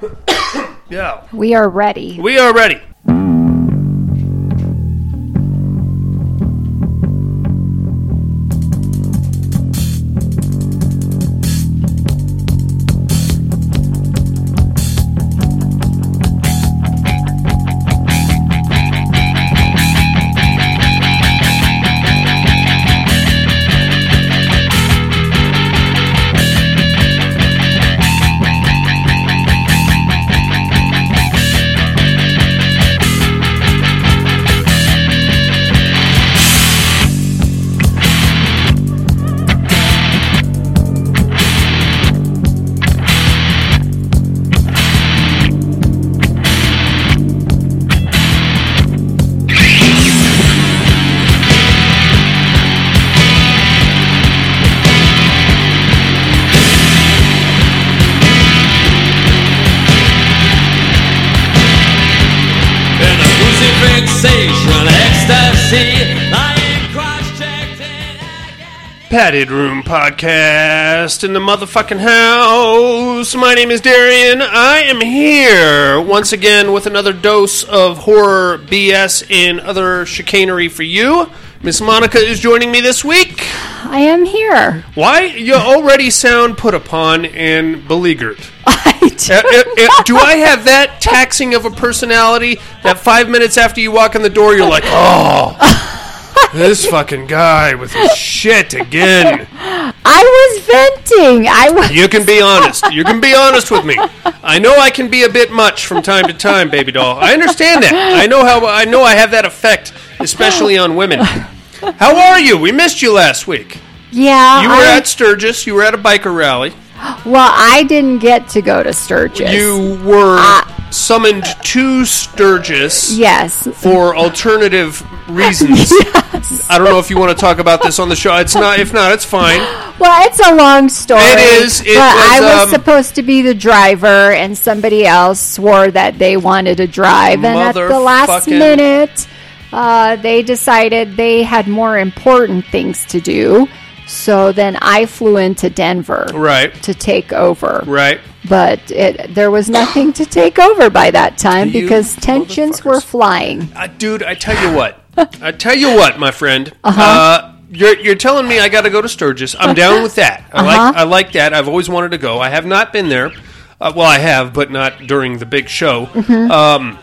Yeah. We are ready. We are ready. Podcast in the motherfucking house. My name is Darian. I am here once again with another dose of horror BS and other chicanery for you. Miss Monica is joining me this week. I am here. Why? You already sound put upon and beleaguered. I do. Uh, uh, uh, do I have that taxing of a personality that five minutes after you walk in the door, you're like, oh, this fucking guy with his shit again? I was venting. I was. You can be honest. You can be honest with me. I know I can be a bit much from time to time, baby doll. I understand that. I know how. I know I have that effect, especially on women. How are you? We missed you last week. Yeah. You were I- at Sturgis. You were at a biker rally. well, I didn't get to go to Sturgis. You were summoned two Sturgis. Yes. for alternative reasons. I don't know if you want to talk about this on the show. It's not. If not, it's fine. Well, it's a long story. It is. It but I was, was um, supposed to be the driver, and somebody else swore that they wanted to drive, and at the last minute, uh, they decided they had more important things to do. So then I flew into Denver Right. to take over. Right. But it, there was nothing to take over by that time You because tensions were flying. Uh, dude, I tell you what. I tell you what, my friend. Uh-huh. you're you're telling me I got to go to Sturgis. I'm down with that. I like Uh-huh. I like that. I've always wanted to go. I have not been there. Uh, well, I have, but not during the big show. Mm-hmm. Um,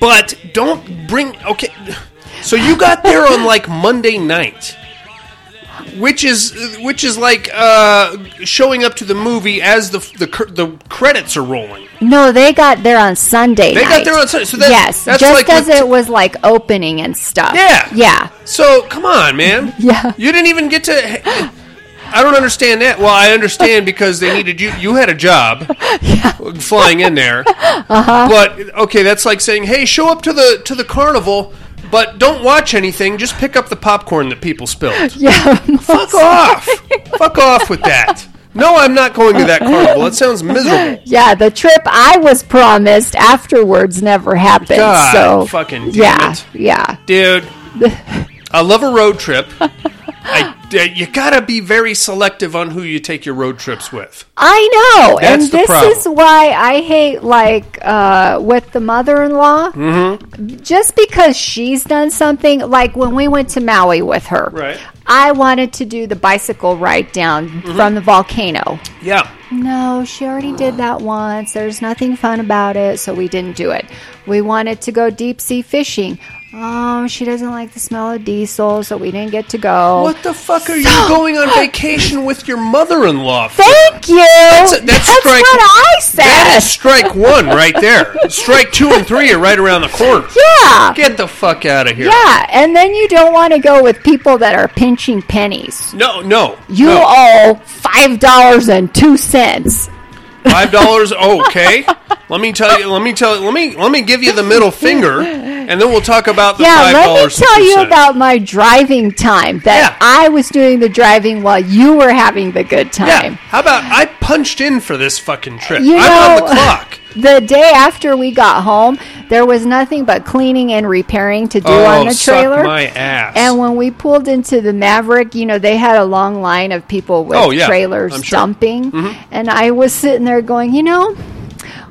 but don't bring. Okay, so you got there on like Monday night. Which is which is like uh, showing up to the movie as the the the credits are rolling. No, they got there on Sunday They night. got there on Sunday. So that, yes, that's just like as it was like opening and stuff. Yeah. Yeah. So come on, man. Yeah. You didn't even get to. I don't understand that. Well, I understand because they needed you. You had a job, flying in there. Uh-huh. But okay, that's like saying, "Hey, show up to the to the carnival, but don't watch anything. Just pick up the popcorn that people spilled. Yeah. Fuck off. Fuck off with that. No, I'm not going to that carnival. That sounds miserable. Yeah, the trip I was promised afterwards never happened. God, so fucking yeah, it. yeah. dude. I love a road trip. I, uh, you gotta be very selective on who you take your road trips with. I know, That's and this problem. is why I hate like uh, with the mother-in-law. Mm-hmm. Just because she's done something, like when we went to Maui with her, Right. I wanted to do the bicycle ride down Mm-hmm. from the volcano. Yeah, No, she already did that once. There's nothing fun about it, so we didn't do it. We wanted to go deep sea fishing. Oh, she doesn't like the smell of diesel, so we didn't get to go. what the fuck are you going on vacation with your mother-in-law? For? Thank you. That's, a- that's strike- what I said. That is strike one right there. Strike two and three are right around the corner. yeah. Get the fuck out of here. Yeah, and then you don't want to go with people that are pinching pennies. No, no. You no. owe five dollars and two cents. Five dollars. Oh, okay. Let me tell you. Let me tell. Let me let me give you the middle finger, and then we'll talk about the Yeah, five let me tell you about my driving time. That Yeah. I was doing the driving while you were having the good time. Yeah. How about I punched in for this fucking trip? You I'm on know- the clock. The day after we got home, there was nothing but cleaning and repairing to do oh, on the suck trailer. my ass. And when we pulled into the Maverick, you know, they had a long line of people with Oh, yeah, trailers I'm sure. Mm-hmm. dumping. And I was sitting there going, you know,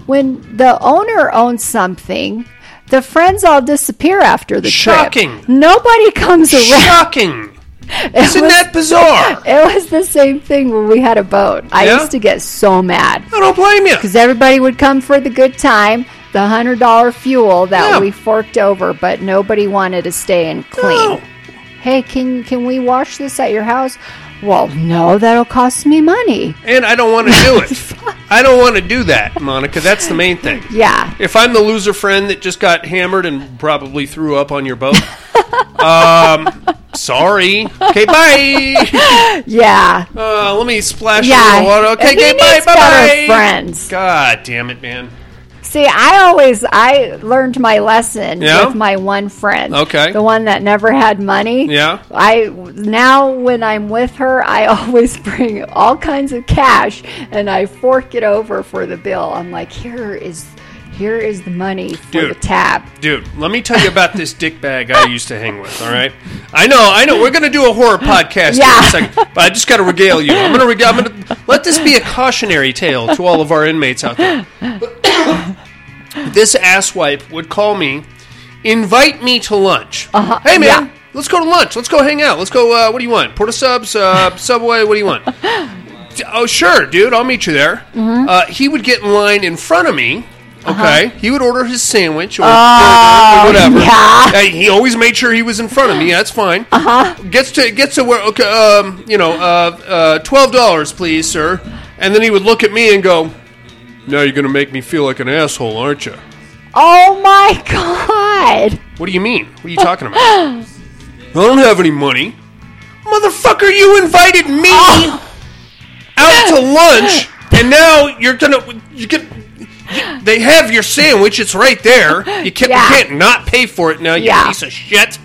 when the owner owns something, the friends all disappear after the Shocking. trip. Nobody comes around. Shocking! It Isn't was- that bizarre? It was the same thing when we had a boat. I Yeah? used to get so mad I don't blame you. because everybody would come for the good time, the hundred dollar fuel that Yeah. we forked over, but nobody wanted to stay and clean. No. Hey, can can we wash this at your house? Well, no, that'll cost me money. And I don't want to do it. I don't want to do that, Monica. That's the main thing. Yeah, If I'm the loser friend that just got hammered and probably threw up on your boat, um, sorry. Okay, bye. yeah, Uh, let me splash yeah. little water. Okay, okay, bye, bye, bye. friends. God damn it, man. See, I always I learned my lesson Yeah? with my one friend. Okay. The one that never had money. Yeah. I now when I'm with her, I always bring all kinds of cash and I fork it over for the bill. I'm like, here is here is the money for Dude. the tab. Dude, let me tell you about this dick bag I used to hang with, all right? I know, I know. We're going to do a horror podcast here in a second, but I just got to regale you. I'm going to regale, I'm going to let this be a cautionary tale to all of our inmates out there. this asswipe would call me, invite me to lunch. Uh-huh, Hey, man, yeah. let's go to lunch. Let's go hang out. Let's go, uh, what do you want? Port of Subs, uh, Subway, what do you want? Oh, sure, dude. I'll meet you there. Mm-hmm. Uh, he would get in line in front of me. Uh-huh. Okay, he would order his sandwich or, burger or whatever. Oh, yeah. He always made sure he was in front of me. That's fine. Uh Uh-huh. huh. Gets to gets to where okay, um, you know, uh, uh, twelve dollars, please, sir. And then he would look at me and go, "Now you're gonna make me feel like an asshole, aren't you?" Oh my god. What do you mean? What are you talking about? I don't have any money, motherfucker. You invited me Oh. out to lunch, and now you're gonna you get. They have your sandwich. It's right there. You can't, Yeah. you can't not pay for it now. You Yeah. piece of shit.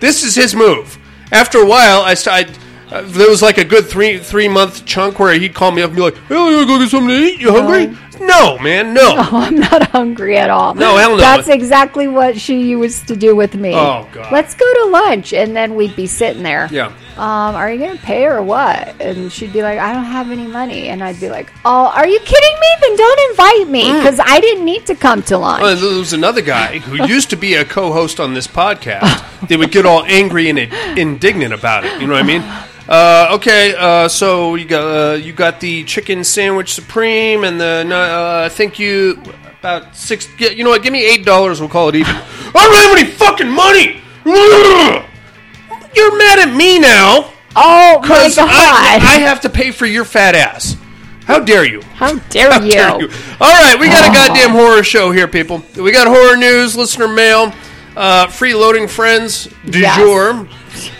This is his move. After a while, I started. Uh, there was like a good three three month chunk where he'd call me up and be like, "Hey, you wanna go get something to eat? You hungry?" No, man, no. Oh, I'm not hungry at all. No, hell no. That's exactly what she used to do with me. Oh, God. Let's go to lunch, and then we'd be sitting there. Yeah. Um, are you gonna pay or what? And she'd be like, I don't have any money, and I'd be like, Oh, are you kidding me? Then don't invite me Mm. because I didn't need to come to lunch. Well, there was another guy who used to be a co-host on this podcast. They would get all angry and indignant about it. You know what I mean? Uh, okay, uh, so you got uh, you got the chicken sandwich supreme and the uh, I think you about six. You know what? Give me eight dollars. We'll call it even. I don't have any fucking money. You're mad at me now oh my god! I, I have to pay for your fat ass. How dare you? How dare How you? dare you? All right, we got a goddamn horror show here, people. We got horror news, listener mail, uh, freeloading friends du Yes. jour.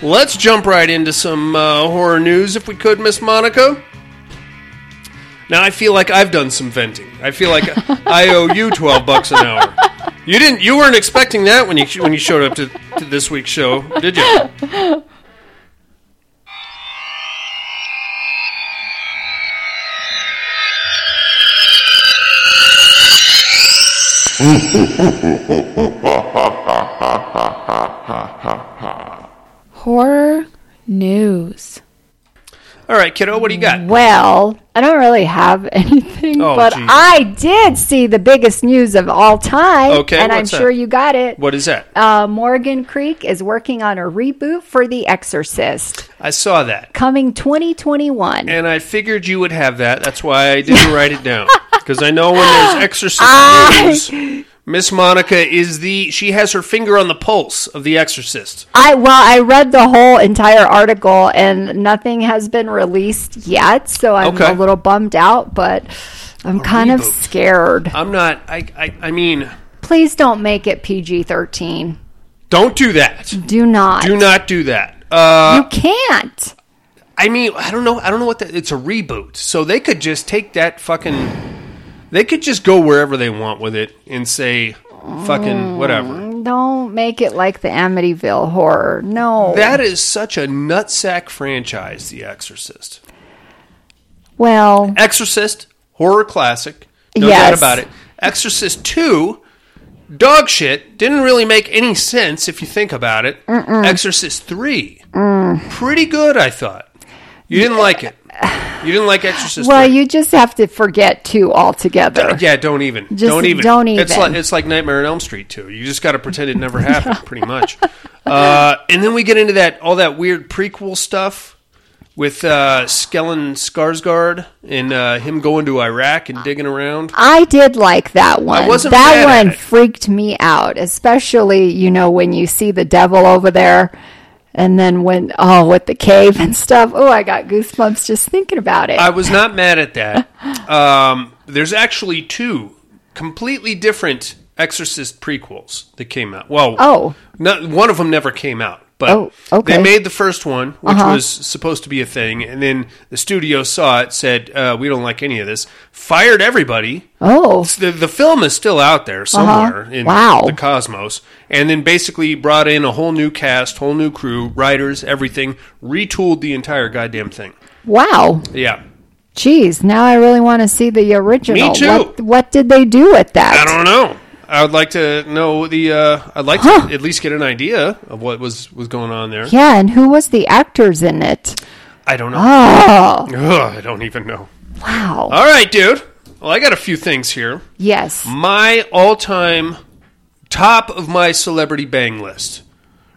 Let's jump right into some uh, horror news, if we could, Miss Monica. Now I feel like I've done some venting. I feel like I owe you twelve bucks an hour. You didn't. You weren't expecting that when you when you showed up to, to this week's show, did you? Horror news. All right, kiddo, what do you got? Well, I don't really have anything, Oh, but geez. I did see the biggest news of all time. Okay, and I'm that? sure you got it. What is that? Uh, Morgan Creek is working on a reboot for The Exorcist, I saw that. coming 2021. And I figured you would have that. That's why I didn't write it down. Because I know when there's Exorcist I- news, Miss Monica is the. She has her finger on the pulse of The Exorcist. I well, I read the whole entire article, and nothing has been released yet, so I'm Okay. a little bummed out, but I'm kind of scared. I'm not. I. I, I mean, Please don't make it PG-13. don't do that. Do not. Do not do that. Uh, You can't. I mean, I don't know. I don't know what that. It's a reboot, so they could just take that fucking. They could just go wherever they want with it and say, fucking whatever. Don't make it like the Amityville horror. No. That is such a nutsack franchise, The Exorcist. well, Exorcist, horror classic, no Yes. doubt about it. Exorcist 2, dog shit, didn't really make any sense if you think about it. Exorcist 3, Mm. pretty good, I thought. You didn't like it. You didn't like Exorcist. Well, 3. you just have to forget two altogether. Yeah, don't even. Just don't even. don't even. It's like it's like Nightmare on Elm Street too. You just got to pretend it never happened, pretty much. Uh, and then we get into that all that weird prequel stuff with uh, Stellan Skarsgård and uh, him going to Iraq and digging around. I did like that one. wasn't that one freaked me out, especially you know when you see the devil over there, and then when oh with the cave and stuff. Oh, I got goosebumps just thinking about it. I was not mad at that. Um, there's actually two completely different Exorcist prequels that came out. Well, Oh. not, one of them never came out. But Oh, okay. they made the first one, which Uh-huh. was supposed to be a thing, and then the studio saw it, said, uh, "We don't like any of this," fired everybody. oh, The, the film is still out there somewhere in Wow. the cosmos, and then basically brought in a whole new cast, whole new crew, writers, everything, retooled the entire goddamn thing. wow. Yeah, Geez, now I really want to see the original. Me too. What, what did they do with that? I don't know. I would like to know the. Uh, I'd like Huh. to at least get an idea of what was was going on there. Yeah, and who was the actors in it? I don't know. Oh, Ugh, I don't even know. wow. All right, dude. Well, I got a few things here. yes. My all-time top of my celebrity bang list: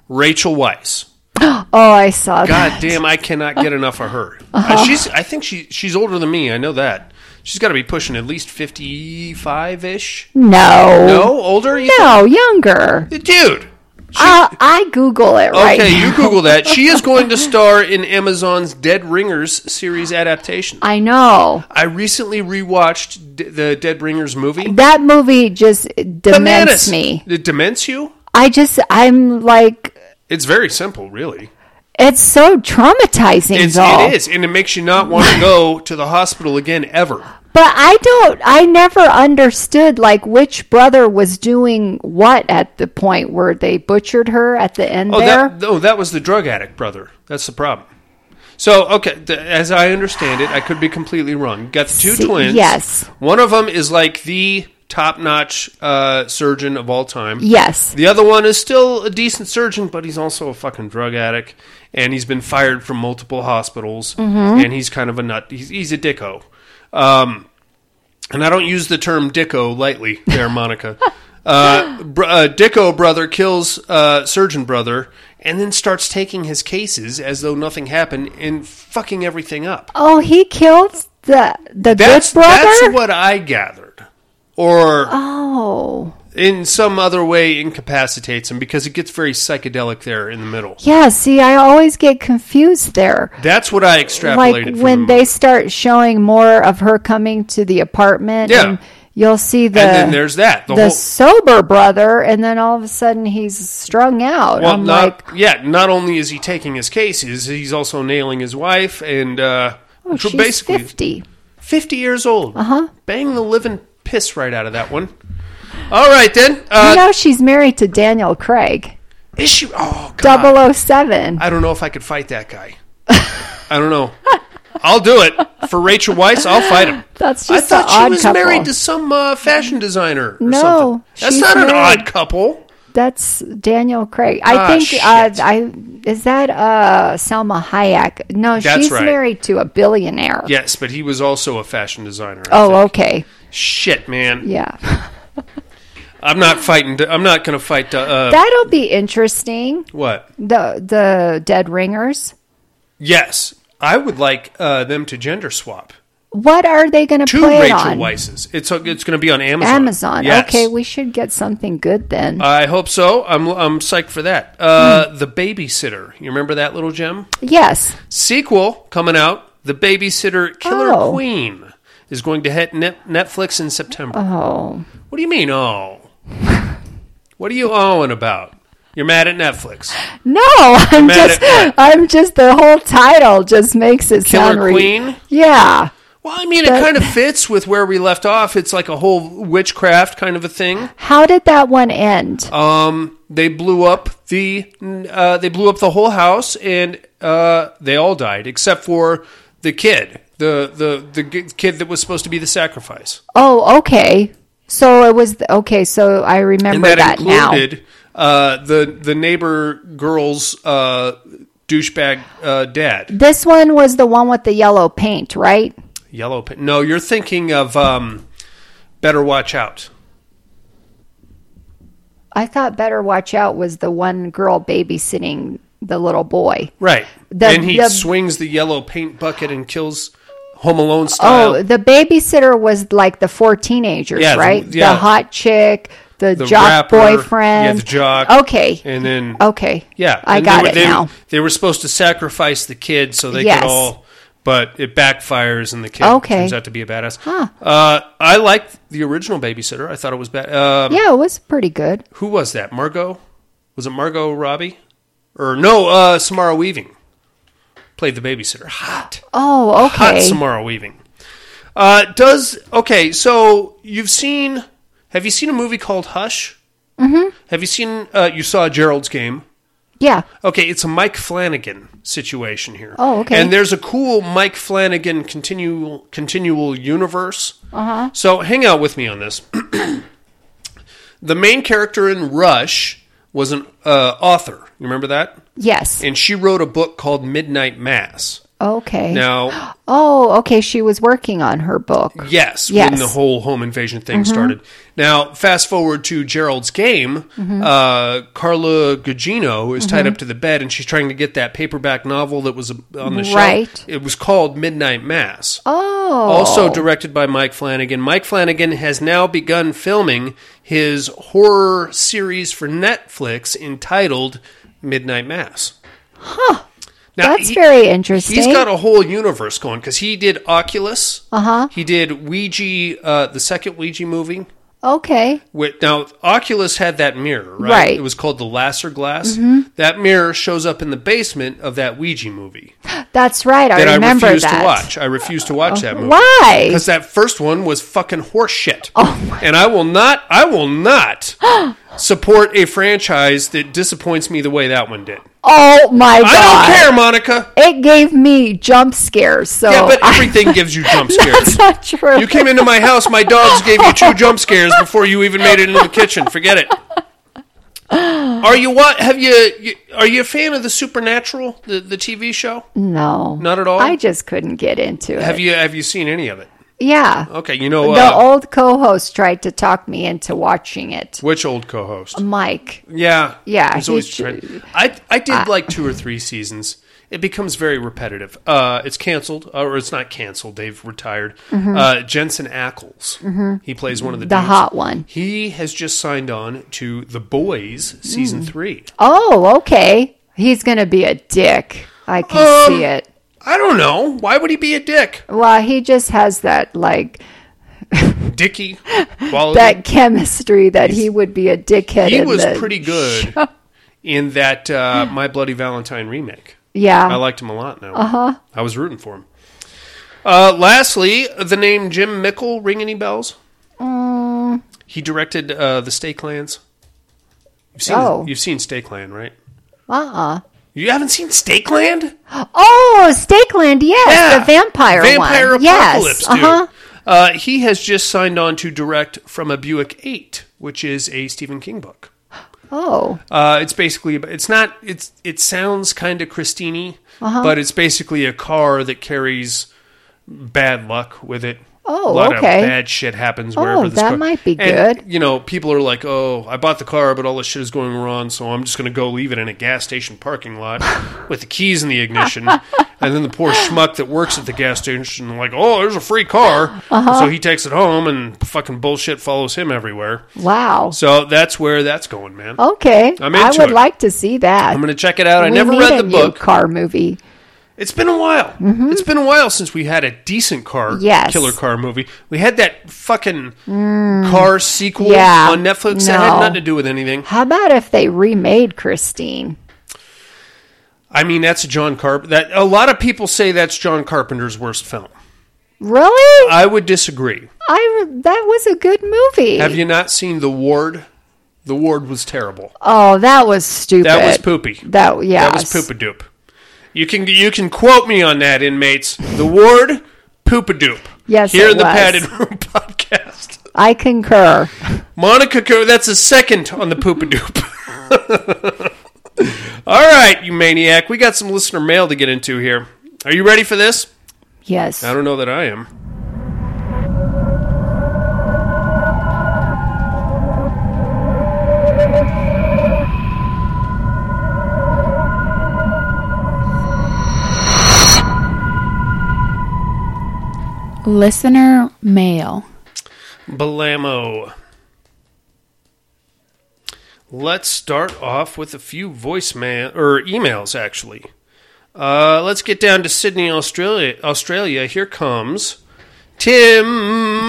Rachel Weisz. Oh, I saw God that. damn, I cannot get enough of her. Uh-huh. Uh, she's. I think she she's older than me. I know that. She's got to be pushing at least fifty-five ish. No. No, older. You No, younger. dude. Uh, I Google it right Okay, now. you Google that. She is going to star in Amazon's Dead Ringers series adaptation. I know. I recently rewatched D- the Dead Ringers movie. That movie just dements Bananas. me. It dements you? I just, I'm like, It's very simple, really. It's so traumatizing, It's, though. it is, and it makes you not want to go to the hospital again ever. But I don't, I never understood, like, which brother was doing what at the point where they butchered her at the end Oh, there. that, oh, that was the drug addict brother. That's the problem. So, okay, th- as I understand it, I could be completely wrong. You got the two See, twins. yes. One of them is like the top-notch uh, surgeon of all time. yes. The other one is still a decent surgeon, but he's also a fucking drug addict, and he's been fired from multiple hospitals, Mm-hmm. and he's kind of a nut. He's, he's a dicko. Um, and I don't use the term dicko lightly there, Monica. uh, br- uh, dicko brother kills uh, surgeon brother, and then starts taking his cases as though nothing happened and fucking everything up. Oh, he killed the, the That's, good brother? that's what I gathered. Or oh. in some other way incapacitates him because it gets very psychedelic there in the middle. Yeah, see, I always get confused there. That's what I extrapolated Like when the they start showing more of her coming to the apartment, Yeah. and you'll see the and then there's that. The, the whole sober brother, and then all of a sudden he's strung out. well, I'm not like, yeah. Not only is he taking his cases, he's also nailing his wife, and uh, oh, she's basically fifty. 50 years old. Uh Uh-huh. Bang the living piss right out of that one. All right then. you Uh, know, she's married to Daniel Craig, is she? Oh God. 007. I don't know if I could fight that guy. I don't know. I'll do it for Rachel Weisz. I'll fight him. That's I thought she was couple. married to some uh, fashion designer. Or No, something. that's not an odd couple. That's Daniel Craig. I Ah, think uh. I is that uh, Salma Hayek. No, That's she's right. married to a billionaire. Yes, but he was also a fashion designer. I Oh, think. okay. Shit, man. Yeah. I'm not fighting. I'm not going to fight. Uh, That'll be interesting. what? The the dead ringers. Yes, I would like uh, them to gender swap. What are they going to Two play Rachel on? Weisses. It's it's going to be on Amazon. Amazon. Yes. Okay, we should get something good then. I hope so. I'm I'm psyched for that. Uh, Hmm. The Babysitter. You remember that little gem? yes. Sequel coming out. The Babysitter Killer Oh. Queen is going to hit net, Netflix in September. Oh. What do you mean? Oh, what are you owing about? You're mad at Netflix. No, I'm just? I'm just the whole title just makes it Killer sound re- Queen? Yeah. Well, I mean, it kind of fits with where we left off. It's like a whole witchcraft kind of a thing. How did that one end? Um, they blew up the uh, they blew up the whole house, and uh, they all died except for the kid, the the the kid that was supposed to be the sacrifice, Oh, okay. So it was okay. So I and remember that, that, now. included uh, the the neighbor girl's uh, douchebag uh, dad. This one was the one with the yellow paint, right? Yellow. paint. No, you're thinking of um, Better Watch Out. I thought Better Watch Out was the one girl babysitting the little boy. Right. The- and he the- swings the yellow paint bucket and kills Home Alone style. Oh, the babysitter was like the four teenagers, Yeah, the- right? yeah. The hot chick, the, the jock rapper, boyfriend. Yeah, the jock. Okay. And then Okay. Yeah, I got they it they, now. They were supposed to sacrifice the kid so they Yes. could all, but it backfires and the kid Okay. turns out to be a badass. Huh. Uh, I liked the original Babysitter. I thought it was bad. Um, Yeah, it was pretty good. Who was that? Margot? Was it Margot Robbie? Or no? Uh, Samara Weaving played the babysitter. Hot, Oh, okay. hot. Samara Weaving. Uh, does okay? So you've seen? Have you seen a movie called Hush? Mm-hmm. Have you seen? Uh, you saw Gerald's Game. yeah. Okay, it's a Mike Flanagan situation here. Oh, okay. And there's a cool Mike Flanagan continual continual universe. Uh-huh. So hang out with me on this. the main character in Hush was an uh, author. You remember that? Yes. And she wrote a book called Midnight Mass. Okay. Now, Oh, okay. She was working on her book. yes, Yes. when the whole home invasion thing started. Now, fast forward to Gerald's game. Uh, Carla Gugino is tied up to the bed, and she's trying to get that paperback novel that was uh, on the shelf. Right. It was called Midnight Mass. Oh. Also directed by Mike Flanagan. Mike Flanagan has now begun filming his horror series for Netflix entitled Midnight Mass. Huh. Now, That's he- very interesting. He's got a whole universe going because he did Oculus. Uh Uh-huh. He did Ouija, uh, the second Ouija movie. okay. With, now, Oculus had that mirror, right? Right. It was called the Lasser glass. Mm-hmm. That mirror shows up in the basement of that Ouija movie That's right. I that I remember refused that. to watch. I refused to watch that movie. Why? Because that first one was fucking horseshit. Oh and I will not, I will not support a franchise that disappoints me the way that one did. Oh my god. I don't care, Monica. It gave me jump scares. So Yeah, but I- everything gives you jump scares. that's not true. You came into my house, my dogs gave you two jump scares before you even made it into the kitchen. Forget it. Are you what? Have you, you? Are you a fan of the Supernatural, the the TV show? no, Not at all? I just couldn't get into it. Have you Have you seen any of it? Yeah. Okay, you know the uh, old co-host tried to talk me into watching it. which old co-host? Mike. Yeah, Yeah, He's always he's- trying. I I did like two or three seasons. It becomes very repetitive. Uh, it's canceled, or it's not canceled. They've retired. Uh, Jensen Ackles. He plays one of the Mm-hmm. The dudes. hot one. He has just signed on to The Boys season three. Oh, okay. He's going to be a dick. I can Um, see it. I don't know. Why would he be a dick? Well, he just has that like Dicky quality. that chemistry that he would be a dickhead. he was pretty good in that uh, My Bloody Valentine remake. Yeah. I liked him a lot now. Uh huh. I was rooting for him. Uh, lastly, the name Jim Mickle ring any bells? Mm. He directed uh, the Stake Lands. You've seen, Oh. you've seen Stake Land, right? uh-uh. You haven't seen Stake Land? Oh, Stakeland, yes, the vampire, Vampire one. Apocalypse, yes. dude. Uh-huh. Uh, he has just signed on to direct From a Buick 8, which is a Stephen King book. Oh, Uh, it's basically it's not it's it sounds kind of Christine, Uh-huh. but it's basically a car that carries bad luck with it. Oh, a lot okay. of bad shit happens Oh, wherever this that car- might be And, good. You know, people are like, "Oh, I bought the car, but all this shit is going wrong, so I'm just going to go leave it in a gas station parking lot with the keys in the ignition." and then the poor schmuck that works at the gas station, like, "Oh, there's a free car," Uh-huh. so he takes it home, and fucking bullshit follows him everywhere. wow. So that's where that's going, man. Okay, I'm I would it. like to see that. I'm going to check it out. I never read the new book. car movie. It's been a while. It's been a while since we had a decent car Yes. killer car movie. We had that fucking car sequel Mm. Yeah. on Netflix that had nothing to do with anything. How about if they remade Christine? I mean, that's a John Carp. That a lot of people say that's John Carpenter's worst film. Really? I would disagree. I that was a good movie. Have you not seen The Ward? The Ward was terrible. Oh, that was stupid. That was poopy. That yeah. That was poopadoop. You can you can quote me on that, inmates. The Ward, poopadoop. Yes, here in the was. padded room podcast. I concur. Monica, that's a second on the poopadoop. All right, you maniac. We got some listener mail to get into here. Are you ready for this? Yes. I don't know that I am. Listener mail. Balamo. Let's start off with a few voicemail or emails actually. Uh, let's get down to Sydney, Australia. Australia. Here comes Tim,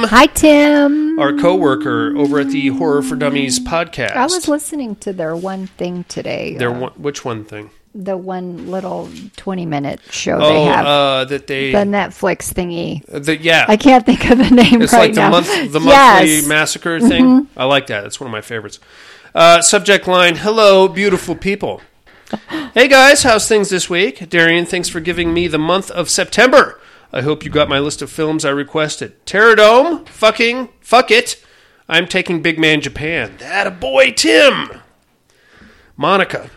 Hi, Tim. our coworker over at the Horror for Dummies podcast. I was listening to their one thing today. Their uh, one, which one thing? The one little 20 minute show they Oh, have. uh, that they, the Netflix thingy. the, yeah, I can't think of the name It's right like the now. month, the monthly yes. Mm-hmm. massacre thing. I like that. It's one of my favorites. Uh, subject line: Hello, beautiful people. Hey guys, how's things this week? Darian, thanks for giving me the month of September. I hope you got my list of films I requested. Terradome, fucking, fuck it. I'm taking Big Man Japan. That a boy, Tim. Monica.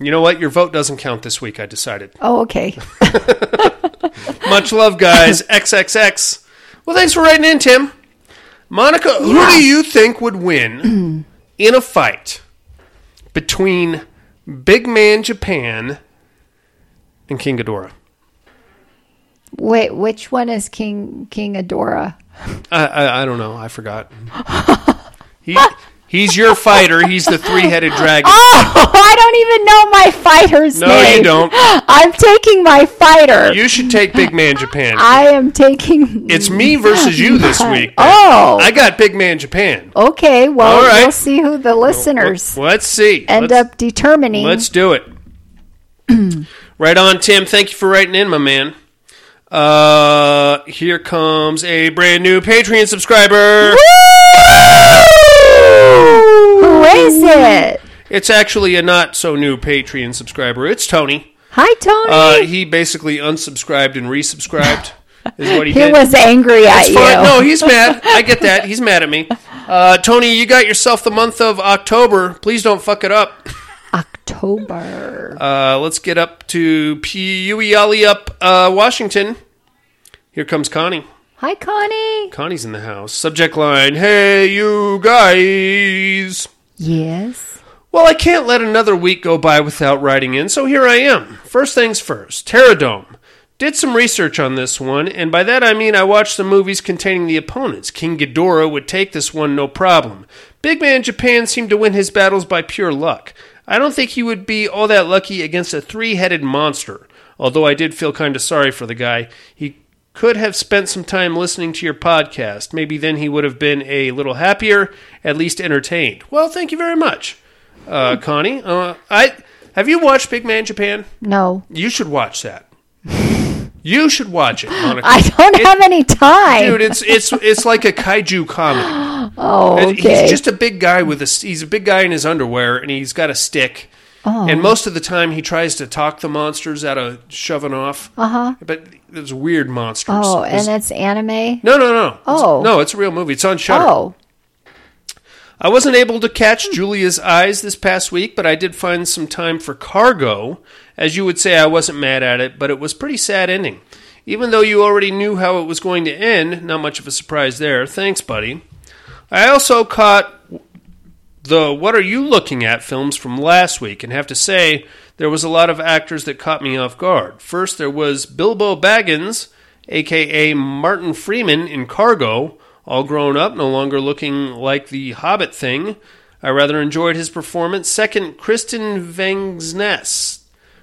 You know what? Your vote doesn't count this week. I decided. oh, okay. Much love, guys. XXX. Well, thanks for writing in, Tim. Monica, who do you think would win in a fight between Big Man Japan and King Ghidorah? Wait, which one is King King Ghidorah? I, I, I don't know. I forgot. He, he's your fighter. He's the three-headed dragon. Oh, I don't even know my fighter's No, name. you don't. I'm taking my fighter. You should take Big Man Japan. I am taking. It's me versus you this week. Oh, I got Big Man Japan. okay. Well, All right. we'll see who the listeners Let's see. end Let's- up determining. Let's do it. right on, Tim. Thank you for writing in, my man. Uh, here comes a brand new Patreon subscriber. Who is it? It's actually a not so new Patreon subscriber. It's Tony. Hi, Tony. Uh, he basically unsubscribed and resubscribed. Is what he, he did. was angry at It's you. fine. No, he's mad. I get that. He's mad at me. Uh, Tony, you got yourself the month of October. Please don't fuck it up. October. Uh, let's get up to Puyallup, up uh, Washington. Here comes Connie. Hi, Connie. Connie's in the house. Subject line: Hey, you guys. Yes. Well, I can't let another week go by without writing in, so here I am. First things first, Terradome. Did some research on this one, and by that I mean I watched the movies containing the opponents. King Ghidorah would take this one no problem. Big Man Japan seemed to win his battles by pure luck. I don't think he would be all that lucky against a three headed monster, although I did feel kind of sorry for the guy. He could have spent some time listening to your podcast. Maybe then he would have been a little happier, at least entertained. Well, thank you very much, uh, Connie. Uh, I have you watched Big Man Japan? No. You should watch that. You should watch it, Monica. I don't It- have any time. Dude, it's it's it's like a kaiju comedy. oh, okay. He's just a big guy with a he's a big guy in his underwear and he's got a stick. Oh. And most of the time he tries to talk the monsters out of shoving off. uh huh. But there's weird monsters. Oh, and it's anime. no, no, no. It's- Oh. no, it's a real movie. It's on Shudder. Oh, I wasn't able to catch Julia's eyes this past week, but I did find some time for Cargo. As you would say, I wasn't mad at it, but it was pretty sad ending. Even though you already knew how it was going to end, not much of a surprise there. Thanks, buddy. I also caught the What Are You Looking At films from last week, and have to say, there was a lot of actors that caught me off guard. First, there was Bilbo Baggins, aka Martin Freeman in Cargo, all grown up, no longer looking like the Hobbit thing. I rather enjoyed his performance. Second, Kristen Vangsness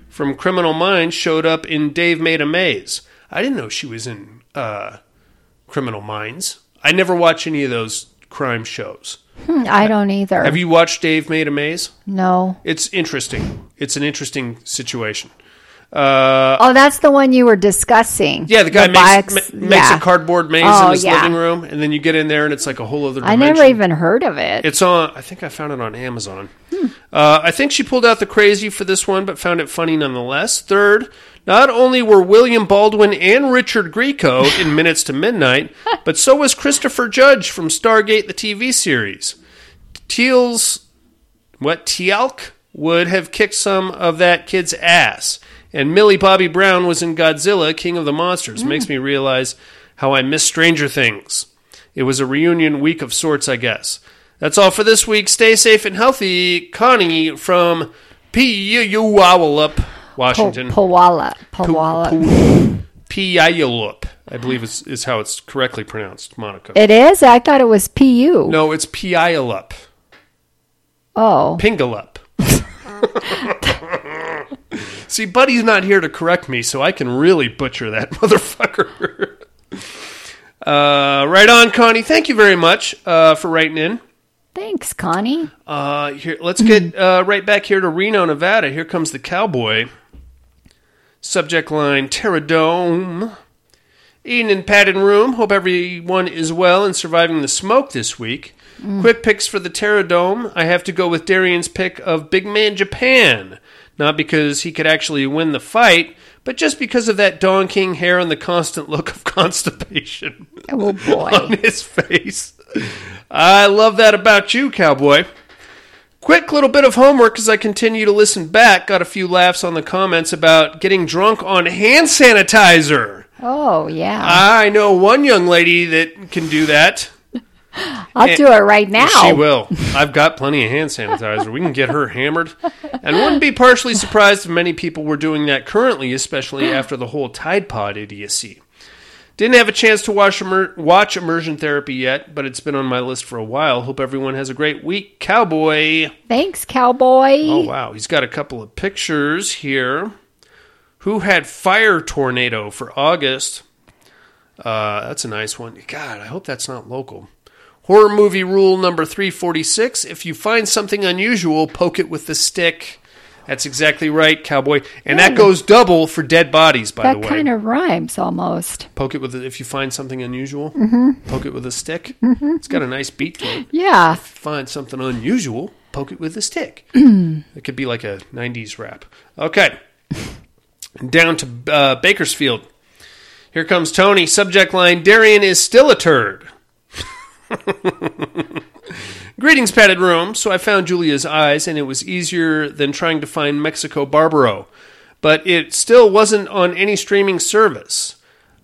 from Criminal Minds showed up in Dave Made a Maze. I didn't know she was in uh, Criminal Minds. I never watch any of those crime shows. Hmm, I don't either. Have you watched Dave Made a Maze? No. It's interesting. It's an interesting situation. Uh, Oh, that's the one you were discussing. yeah, the guy makes, box- ma- makes yeah. a cardboard maze Oh, in his yeah. living room, and then you get in there, and it's like a whole other I never even heard of it. It's on. I think I found it on Amazon. Hmm. Uh, I think she pulled out the crazy for this one, but found it funny nonetheless. Third, not only were William Baldwin and Richard Grieco in Minutes to Midnight, but so was Christopher Judge from Stargate, the TV series. Teal's what Teal'c would have kicked some of that kid's ass. And Millie Bobby Brown was in Godzilla, King of the Monsters. Mm. Makes me realize how I miss Stranger Things. It was a reunion week of sorts, I guess. That's all for this week. Stay safe and healthy. Connie from Puyallup, Po- Washington. Powala. Powala. Puyallup, I believe is, is how it's correctly pronounced, Monica. It is? I thought it was PU. no, it's Puyallup. Oh. Pingalup. See, Buddy's not here to correct me, so I can really butcher that motherfucker. uh, right on, Connie. Thank you very much uh, for writing in. Thanks, Connie. Uh, here, let's get uh, right back here to Reno, Nevada. Here comes the cowboy. Subject line: Terradome. Eating in padded room. Hope everyone is well and surviving the smoke this week. Mm. Quick picks for the Terradome. I have to go with Darian's pick of Big Man Japan. Not because he could actually win the fight, but just because of that Don King hair and the constant look of constipation Oh, boy. on his face. I love that about you, cowboy. Quick little bit of homework as I continue to listen back. Got a few laughs on the comments about getting drunk on hand sanitizer. Oh, yeah. I know one young lady that can do that. I'll do it right now. She will. I've got plenty of hand sanitizer. We can get her hammered. And wouldn't be partially surprised if many people were doing that currently, especially after the whole Tide Pod idiocy. Didn't have a chance to watch, watch Immersion Therapy yet, but it's been on my list for a while. Hope everyone has a great week. Cowboy. Thanks, cowboy. Oh, wow. He's got a couple of pictures here. Who had Fire Tornado for August? Uh, that's a nice one. God, I hope that's not local. Horror movie rule number 346 if you find something unusual, poke it with the stick. That's exactly right, cowboy. And that hmm. goes double for dead bodies, by the way. that kind of rhymes almost. poke it with a, if you find something unusual, mm-hmm. poke it with a stick. Mm-hmm. It's got a nice beat to it. Yeah. Find something unusual, poke it with a stick. it could be like a 90s rap. Okay. Down to uh, Bakersfield. Here comes Tony. Subject line Darian is still a turd. Greetings, padded room. So I found Julia's eyes, and it was easier than trying to find Mexico Barbaro. But it still wasn't on any streaming service.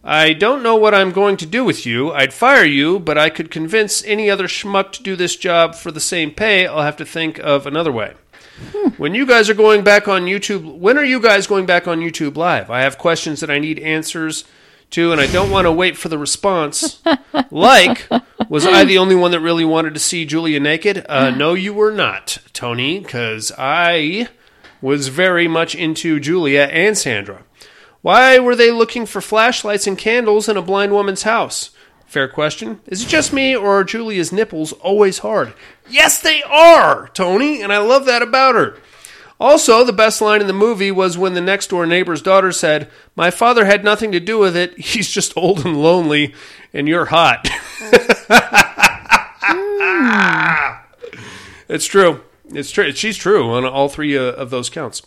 I don't know what I'm going to do with you. I'd fire you, but I could convince any other schmuck to do this job for the same pay. I'll have to think of another way. When you guys are going back on YouTube, when are you guys going back on YouTube Live? I have questions that I need answers to, and I don't want to wait for the response. like, was I the only one that really wanted to see Julia naked? Uh, no, you were not, Tony, because I was very much into Julia and Sandra. Why were they looking for flashlights and candles in a blind woman's house? Fair question. Is it just me, or are Julia's nipples always hard? Yes, they are, Tony, and I love that about her. Also, the best line in the movie was when the next door neighbor's daughter said, My father had nothing to do with it. He's just old and lonely, and you're hot. It's true. It's true. She's true on all three uh, of those counts.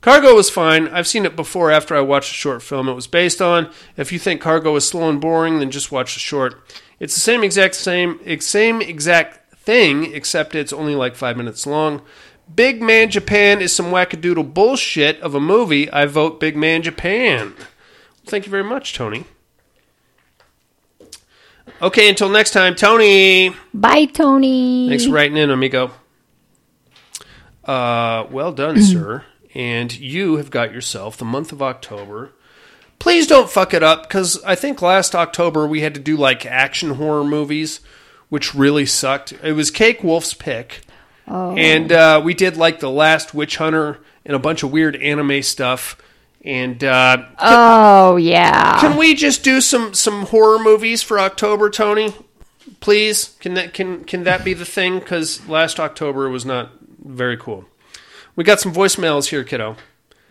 Cargo was fine. I've seen it before after I watched a short film it was based on. If you think Cargo is slow and boring, then just watch the short. It's the same exact same same exact thing, except it's only like five minutes long. Big Man Japan is some wackadoodle bullshit of a movie. I vote Big Man Japan. Thank you very much, Tony. Okay, until next time, Tony. Bye, Tony. Thanks for writing in, amigo. Uh, well done, sir. And you have got yourself the month of October. Please don't fuck it up, because I think last October we had to do like action horror movies, which really sucked. It was Cake Wolf's pick. And uh, we did like The Last Witch Hunter and a bunch of weird anime stuff. And uh, Oh, yeah. can we just do some some horror movies for October, Tony? Please, can that can can that be the thing? Because last October was not very cool. We got some voicemails here, kiddo.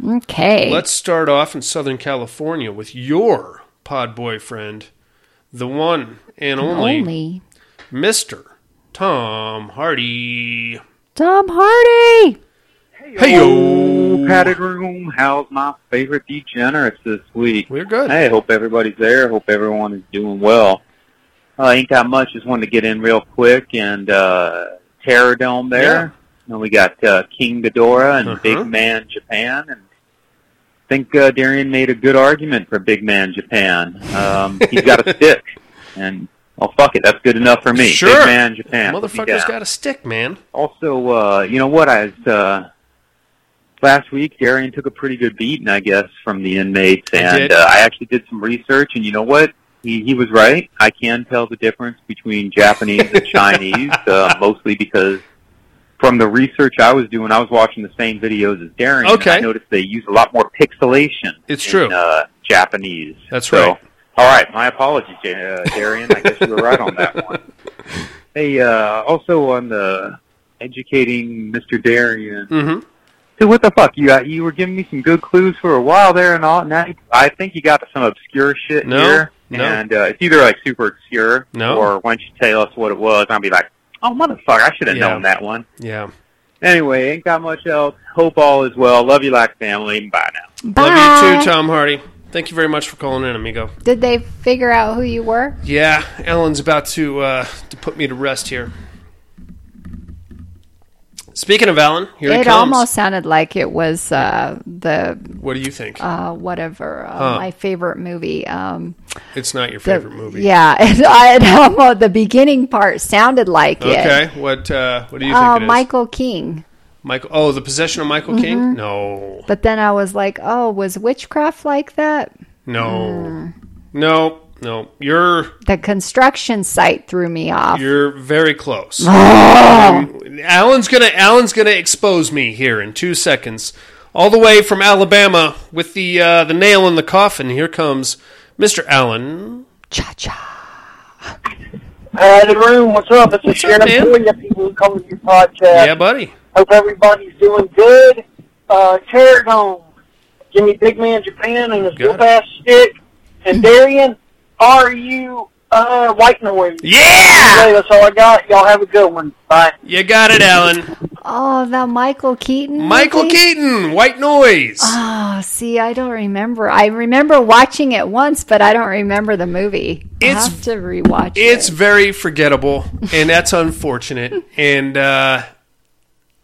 Okay. Let's start off in Southern California with your pod boyfriend, the one and only, Only. Mister Tom Hardy. Tom Hardy. Hey yo, padded room. How's my favorite degenerates this week? we're good. Hey, hope everybody's there. Hope everyone is doing well. Uh, ain't got much. Just wanted to get in real quick and uh, Terror Dome there. And we got uh, King Ghidorah and Uh-huh. Big Man Japan, and I think uh, Darian made a good argument for Big Man Japan. Um, he's got a stick, and oh fuck it, that's good enough for me. Sure. Big Man Japan. Motherfucker's got a stick, man. Also, uh, you know what? I was, uh, last week, Darian took a pretty good beating, I guess, from the inmates, I and did. uh, I actually did some research, and you know what? He, he was right. I can tell the difference between Japanese and Chinese, uh, mostly because from the research I was doing, I was watching the same videos as Darian. and Okay. I noticed they use a lot more pixelation. It's in, true. Uh, Japanese. That's So, right. All right, my apologies, uh, Darian. I guess you were right on that one. Hey, uh, also on the educating Mr. Darian. Mm-hmm. Dude, what the fuck? You uh, you were giving me some good clues for a while there, and all. Now you- I think you got some obscure shit No, here, no. and uh, it's either like super obscure, No. or once you tell us what it was, I'll be like, oh motherfucker, I should have Yeah. known that one. Yeah. Anyway, ain't got much else. Hope all is well. Love you like family. Bye now. Bye. Love you too, Tom Hardy. Thank you very much for calling in, amigo. Did they figure out who you were? Yeah, Ellen's about to uh, to put me to rest here. Speaking of Alan, here he it comes. almost sounded like it was uh, the What do you think? uh, whatever uh, Huh. my favorite movie. Um, it's not your the- favorite movie. Yeah, it, it almost the beginning part sounded like it. Okay. What uh, What do you think Uh, it is? Michael King. Michael. Oh, the possession of Michael King. Mm-hmm. No. But then I was like, oh, was witchcraft like that? No. Hmm. No. No. You're The construction site threw me off. you're very close. Oh. Um, Alan's gonna Alan's gonna expose me here in two seconds. All the way from Alabama with the uh, the nail in the coffin. Here comes Mr. Allen. Cha cha. Hi, the room. What's up? It's What's a up, man? Shannon Boy. People who come to your podcast. Yeah, buddy. Hope everybody's doing good. Uh, Terror Dome. Give Big Man Japan and his Got whoop ass stick. And Darian, are you uh, white noise? Yeah, Okay, that's all I got. Y'all have a good one. Bye. you got it, Alan. Oh, the Michael Keaton. Michael movie? Keaton, White Noise. Oh, see, I don't remember. I remember watching it once, but I don't remember the movie. I It's- have to rewatch It's it. very forgettable, and that's unfortunate. And uh,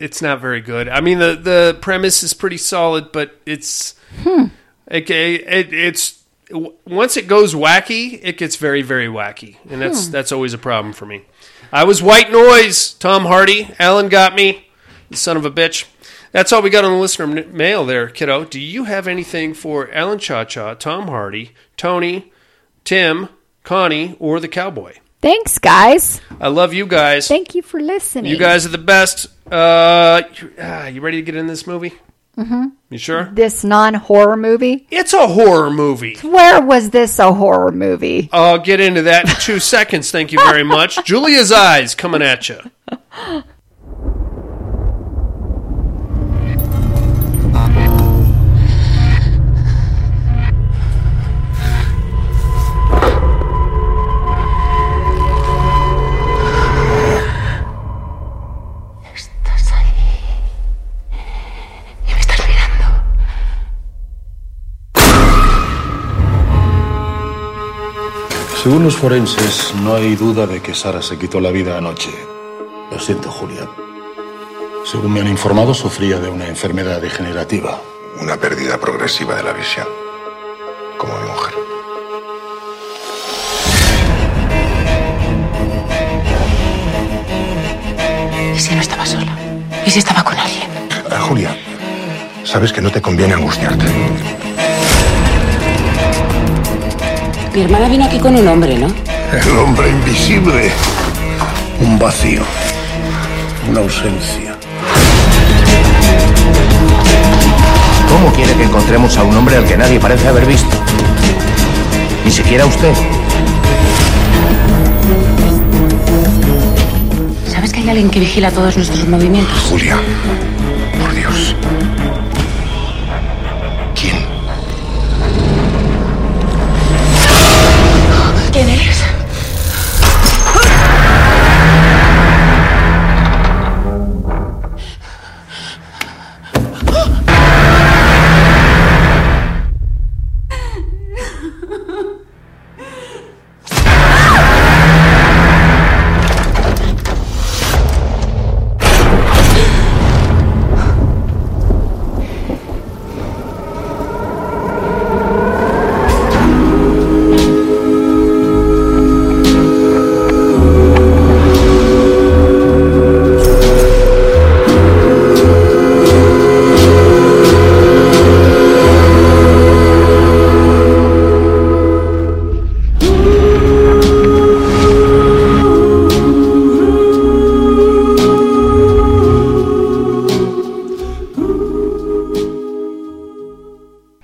it's not very good. I mean, the the premise is pretty solid, but it's hmm. okay. It, it's once it goes wacky, it gets very very wacky, and that's hmm. that's always a problem for me. I was white noise. Tom Hardy, Alan got me. The son of a bitch. That's all we got on the listener mail there, kiddo. Do you have anything for Alan Cha Cha, Tom Hardy, Tony, Tim, Connie, or the cowboy? Thanks, guys. I love you guys. Thank you for listening. You guys are the best. Uh, you, ah, you ready to get in this movie? Mm-hmm. You sure? This non horror movie? It's a horror movie. Where was this a horror movie? I'll get into that in two seconds. Thank you very much. Julia's eyes coming at you. Según los forenses, no hay duda de que Sara se quitó la vida anoche. Lo siento, Julia. Según me han informado, sufría de una enfermedad degenerativa. Una pérdida progresiva de la visión. Como mi mujer. ¿Y si no estaba sola? ¿Y si estaba con alguien? Ah, Julia, sabes que no te conviene angustiarte. Mi hermana vino aquí con un hombre, ¿no? El hombre invisible. Un vacío. Una ausencia. ¿Cómo quiere que encontremos a un hombre al que nadie parece haber visto? Ni siquiera usted. ¿Sabes que hay alguien que vigila todos nuestros movimientos? Julia, por Dios. ¿Quién? ¿Quién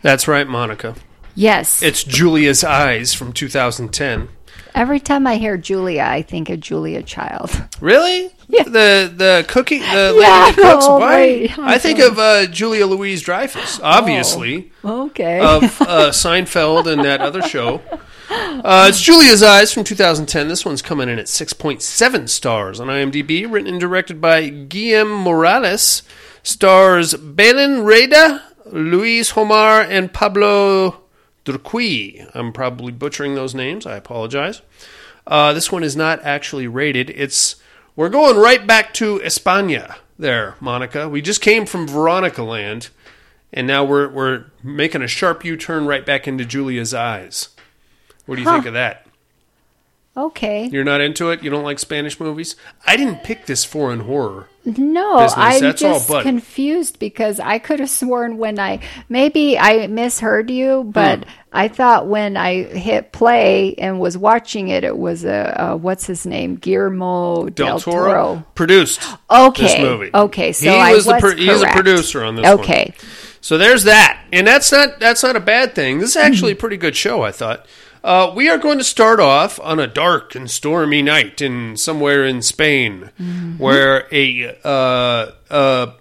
That's right, Monica. Yes. It's Julia's Eyes from 2010. Every time I hear Julia, I think of Julia Child. Really? Yeah. The the cookie the lady Yeah, cooks. Why? lady. I think of uh, Julia Louise Dreyfus, obviously, Okay. of uh, Seinfeld and that other show. Uh, it's Julia's Eyes from 2010. This one's coming in at 6.7 stars on IMDb. Written and directed by Guillaume Morales. Stars Belén Rueda, Luis Homar, and Pablo Derqui. I'm probably butchering those names. I apologize. Uh, this one is not actually rated. It's we're going right back to España. There, Monica. We just came from Veronica Land, and now we're we're making a sharp U-turn right back into Julia's eyes. What do you Huh. think of that? okay. You're not into it. You don't like Spanish movies. I didn't pick this foreign horror. No, business. I'm That's just but- confused because I could have sworn when I maybe I misheard you, but Hmm. I thought when I hit play and was watching it, it was a, a what's his name, Guillermo Del, del, Toro, produced Okay, this movie. okay, so he I was the pro- he's a producer on this one. Okay, So there's that, and that's not that's not a bad thing. This is actually a pretty good show, I thought. Uh, we are going to start off on a dark and stormy night in somewhere in Spain, where a uh, uh,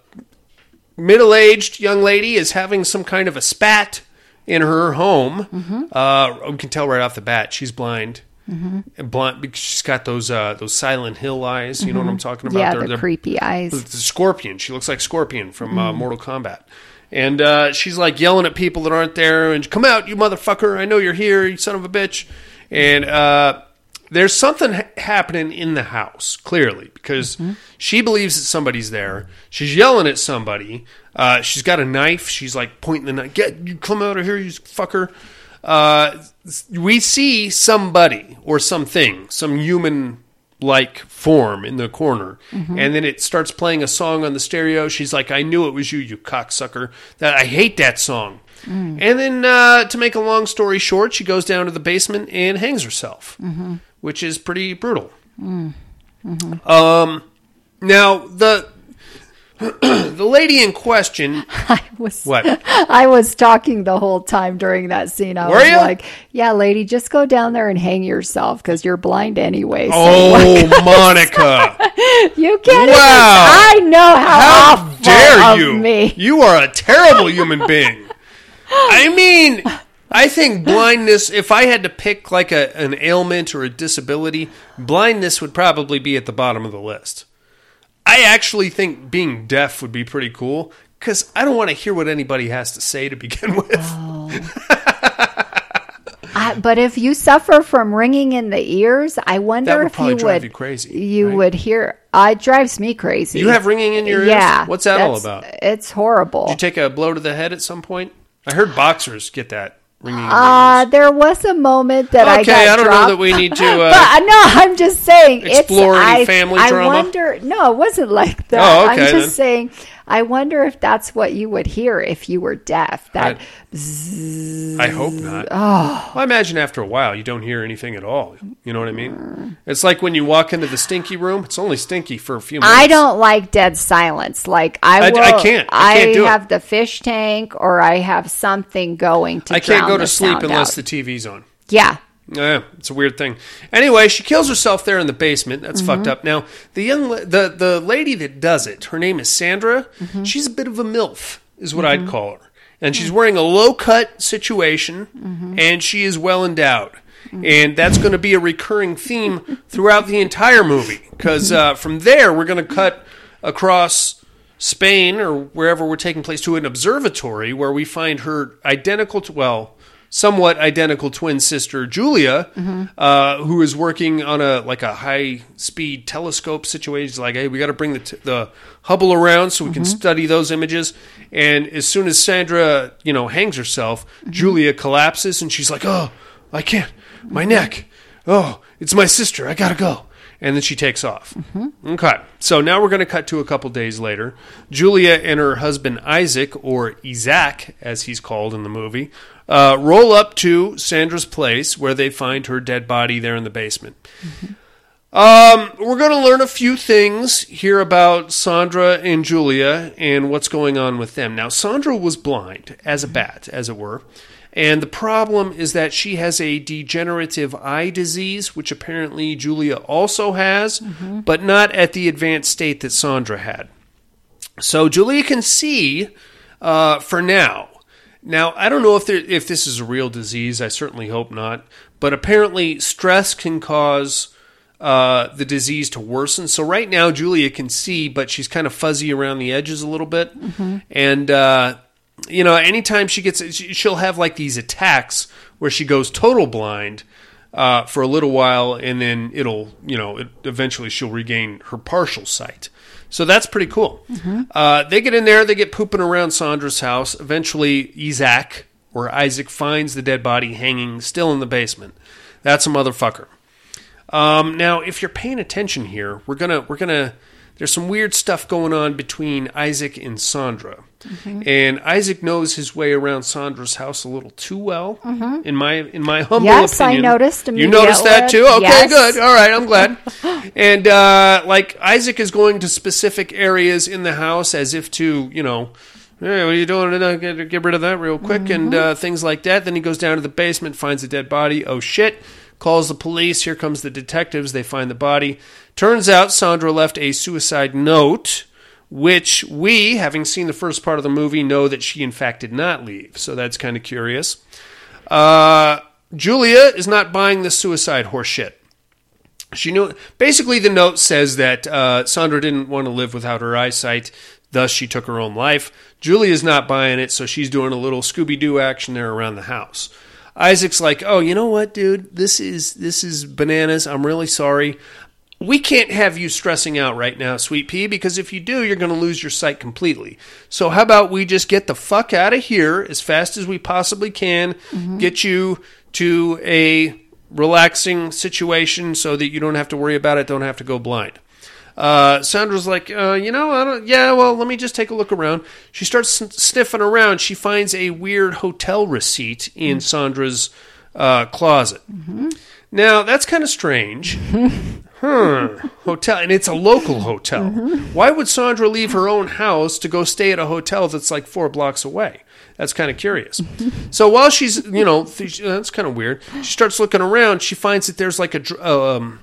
middle-aged young lady is having some kind of a spat in her home. Uh, we can tell right off the bat she's blind. And blind because she's got those uh, those Silent Hill eyes. You know what I'm talking about? yeah, They're- the they're- creepy eyes. the Scorpion. She looks like Scorpion from uh, Mortal Kombat. And uh, she's like yelling at people that aren't there and come out, you motherfucker. I know you're here, you son of a bitch. And uh, there's something ha- happening in the house, clearly, because she believes that somebody's there. She's yelling at somebody. Uh, she's got a knife. She's like pointing the knife. Get, you come out of here, you fucker. Uh, we see somebody or something, some human like form in the corner. Mm-hmm. And then it starts playing a song on the stereo. She's like i knew it was you you cocksucker. That i hate that song. Mm. And then uh, to make a long story short she goes down to the basement and hangs herself mm-hmm. which is pretty brutal. Mm. Mm-hmm. Um now the the lady in question I was what I was talking the whole time during that scene. I Were was you? like, "Yeah, lady, just go down there and hang yourself because you're blind anyway." So oh monica you can't. Wow. Even, I know how, How dare you? me. You are a terrible human being. I mean, I think blindness, if I had to pick like a, an ailment or a disability, blindness would probably be at the bottom of the list. I actually think being deaf would be pretty cool because I don't want to hear what anybody has to say to begin with. I, but if you suffer from ringing in the ears, I wonder if you drive would you crazy, You right? would hear. Uh, it drives me crazy. You have ringing in your ears? Yeah. What's that all about? It's horrible. Did you take a blow to the head at some point? I heard boxers get that ringing Uh, there was a moment that I Okay, I don't know that we need to, uh, but no, I'm just saying. explore it's, any I, family I drama? wonder. No, it wasn't like that. Oh, okay, I'm just then. saying. I wonder if that's what you would hear if you were deaf. That I, I hope not. Oh. Well, I imagine after a while you don't hear anything at all. You know what I mean? It's like when you walk into the stinky room. It's only stinky for a few minutes. I don't like dead silence. Like I, I- will, I can't. I can't do it. have the fish tank, or I have something going to. I can't go to sleep unless out. the TV's on. Yeah, Yeah, it's a weird thing. Anyway, she kills herself there in the basement. That's fucked Mm-hmm. up. Now, the young the the lady that does it, her name is Sandra. Mm-hmm. She's a bit of a milf, is what I'd call her. And she's wearing a low cut situation, Mm-hmm. and she is well endowed. And that's going to be a recurring theme throughout the entire movie. Because uh, from there, we're going to cut across Spain or wherever we're taking place to an observatory where we find her identical to, well, somewhat identical twin sister Julia, uh, who is working on a like a high speed telescope situation. She's like, hey, we got to bring the t- the Hubble around so we can study those images. And as soon as Sandra, you know, hangs herself, Julia collapses and she's like, oh, I can't, my neck. Oh, it's my sister. I gotta go. And then she takes off. Okay. So now we're going to cut to a couple days later. Julia and her husband Isaac, or Isaac as he's called in the movie, uh, roll up to Sandra's place where they find her dead body there in the basement. Um, we're going to learn a few things here about Sandra and Julia and what's going on with them. Now, Sandra was blind as a bat, as it were. And the problem is that she has a degenerative eye disease, which apparently Julia also has, but not at the advanced state that Sandra had. So Julia can see uh, for now. Now I don't know if there, if this is a real disease. I certainly hope not. But apparently, stress can cause uh, the disease to worsen. So right now, Julia can see, but she's kind of fuzzy around the edges a little bit. And uh, you know, anytime she gets, she- she'll have like these attacks where she goes total blind uh, for a little while, and then it'll, you know, it, eventually she'll regain her partial sight. So that's pretty cool. Uh, they get in there, they get pooping around Sandra's house. Eventually, Isaac or Isaac finds the dead body hanging still in the basement. That's a motherfucker. Um, now, if you're paying attention here, we're gonna we're gonna there's some weird stuff going on between Isaac and Sandra, and Isaac knows his way around Sandra's house a little too well. In my in my humble Yes, I opinion, noticed You noticed that too. Okay, Yes. good. All right, I'm glad. and uh, like Isaac is going to specific areas in the house as if to you know. Hey, what are you doing? Get, get rid of that real quick and uh, things like that. Then he goes down to the basement, finds a dead body. Oh shit! Calls the police. Here comes the detectives. They find the body. Turns out Sandra left a suicide note, which we, having seen the first part of the movie, know that she in fact did not leave. So that's kind of curious. Uh, Julia is not buying the suicide horseshit. She knew basically the note says that uh, Sandra didn't want to live without her eyesight, thus she took her own life. Julia's not buying it, so she's doing a little Scooby Doo action there around the house. Isaac's like, "Oh, you know what, dude? This is this is bananas. I'm really sorry. We can't have you stressing out right now, sweet pea, because if you do, you're going to lose your sight completely. So how about we just get the fuck out of here as fast as we possibly can, mm-hmm. get you to a relaxing situation so that you don't have to worry about it, don't have to go blind. Uh, Sandra's like, uh, you know, I don't, yeah, well, let me just take a look around. She starts sniffing around. She finds a weird hotel receipt in Sandra's uh, closet. Now, that's kind of strange. Hmm. Hotel, and it's a local hotel. Why would Sandra leave her own house to go stay at a hotel that's like four blocks away? That's kind of curious. so while she's, you know, th- that's kind of weird. She starts looking around. She finds that there's like a, dr- um,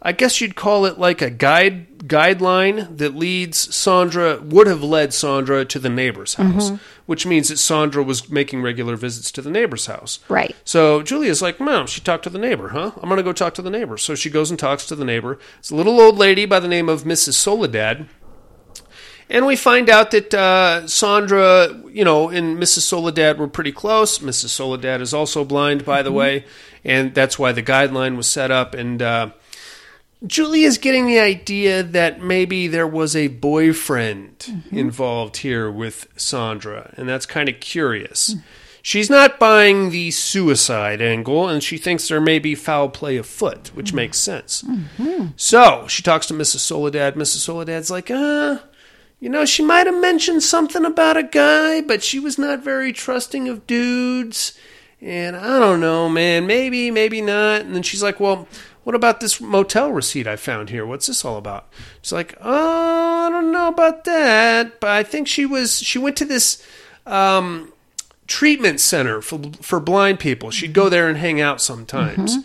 I guess you'd call it like a guide guideline that leads Sandra would have led Sandra to the neighbor's house, which means that Sandra was making regular visits to the neighbor's house. Right. So Julia's like, Mom, she talked to the neighbor, huh? I'm gonna go talk to the neighbor. So she goes and talks to the neighbor. It's a little old lady by the name of Mrs. Soledad. And we find out that uh, Sandra, you know, and Mrs. Soledad were pretty close. Mrs. Soledad is also blind, by the way, and that's why the guideline was set up. And uh, Julia's getting the idea that maybe there was a boyfriend mm-hmm. involved here with Sandra, and that's kind of curious. She's not buying the suicide angle, and she thinks there may be foul play afoot, which mm-hmm. makes sense. Mm-hmm. So she talks to Mrs. Soledad. Mrs. Soledad's like, uh, you know, she might have mentioned something about a guy, but she was not very trusting of dudes. And I don't know, man. Maybe, maybe not. And then she's like, well, what about this motel receipt I found here? What's this all about? She's like, oh, I don't know about that. But I think she was, she went to this, um, treatment center for for blind people. She'd go there and hang out sometimes.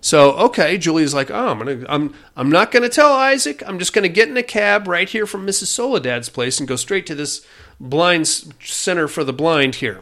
So okay, Julie's like, oh, I'm gonna, I'm, I'm not gonna tell Isaac. I'm just gonna get in a cab right here from Mrs. Soledad's place and go straight to this blind center for the blind here.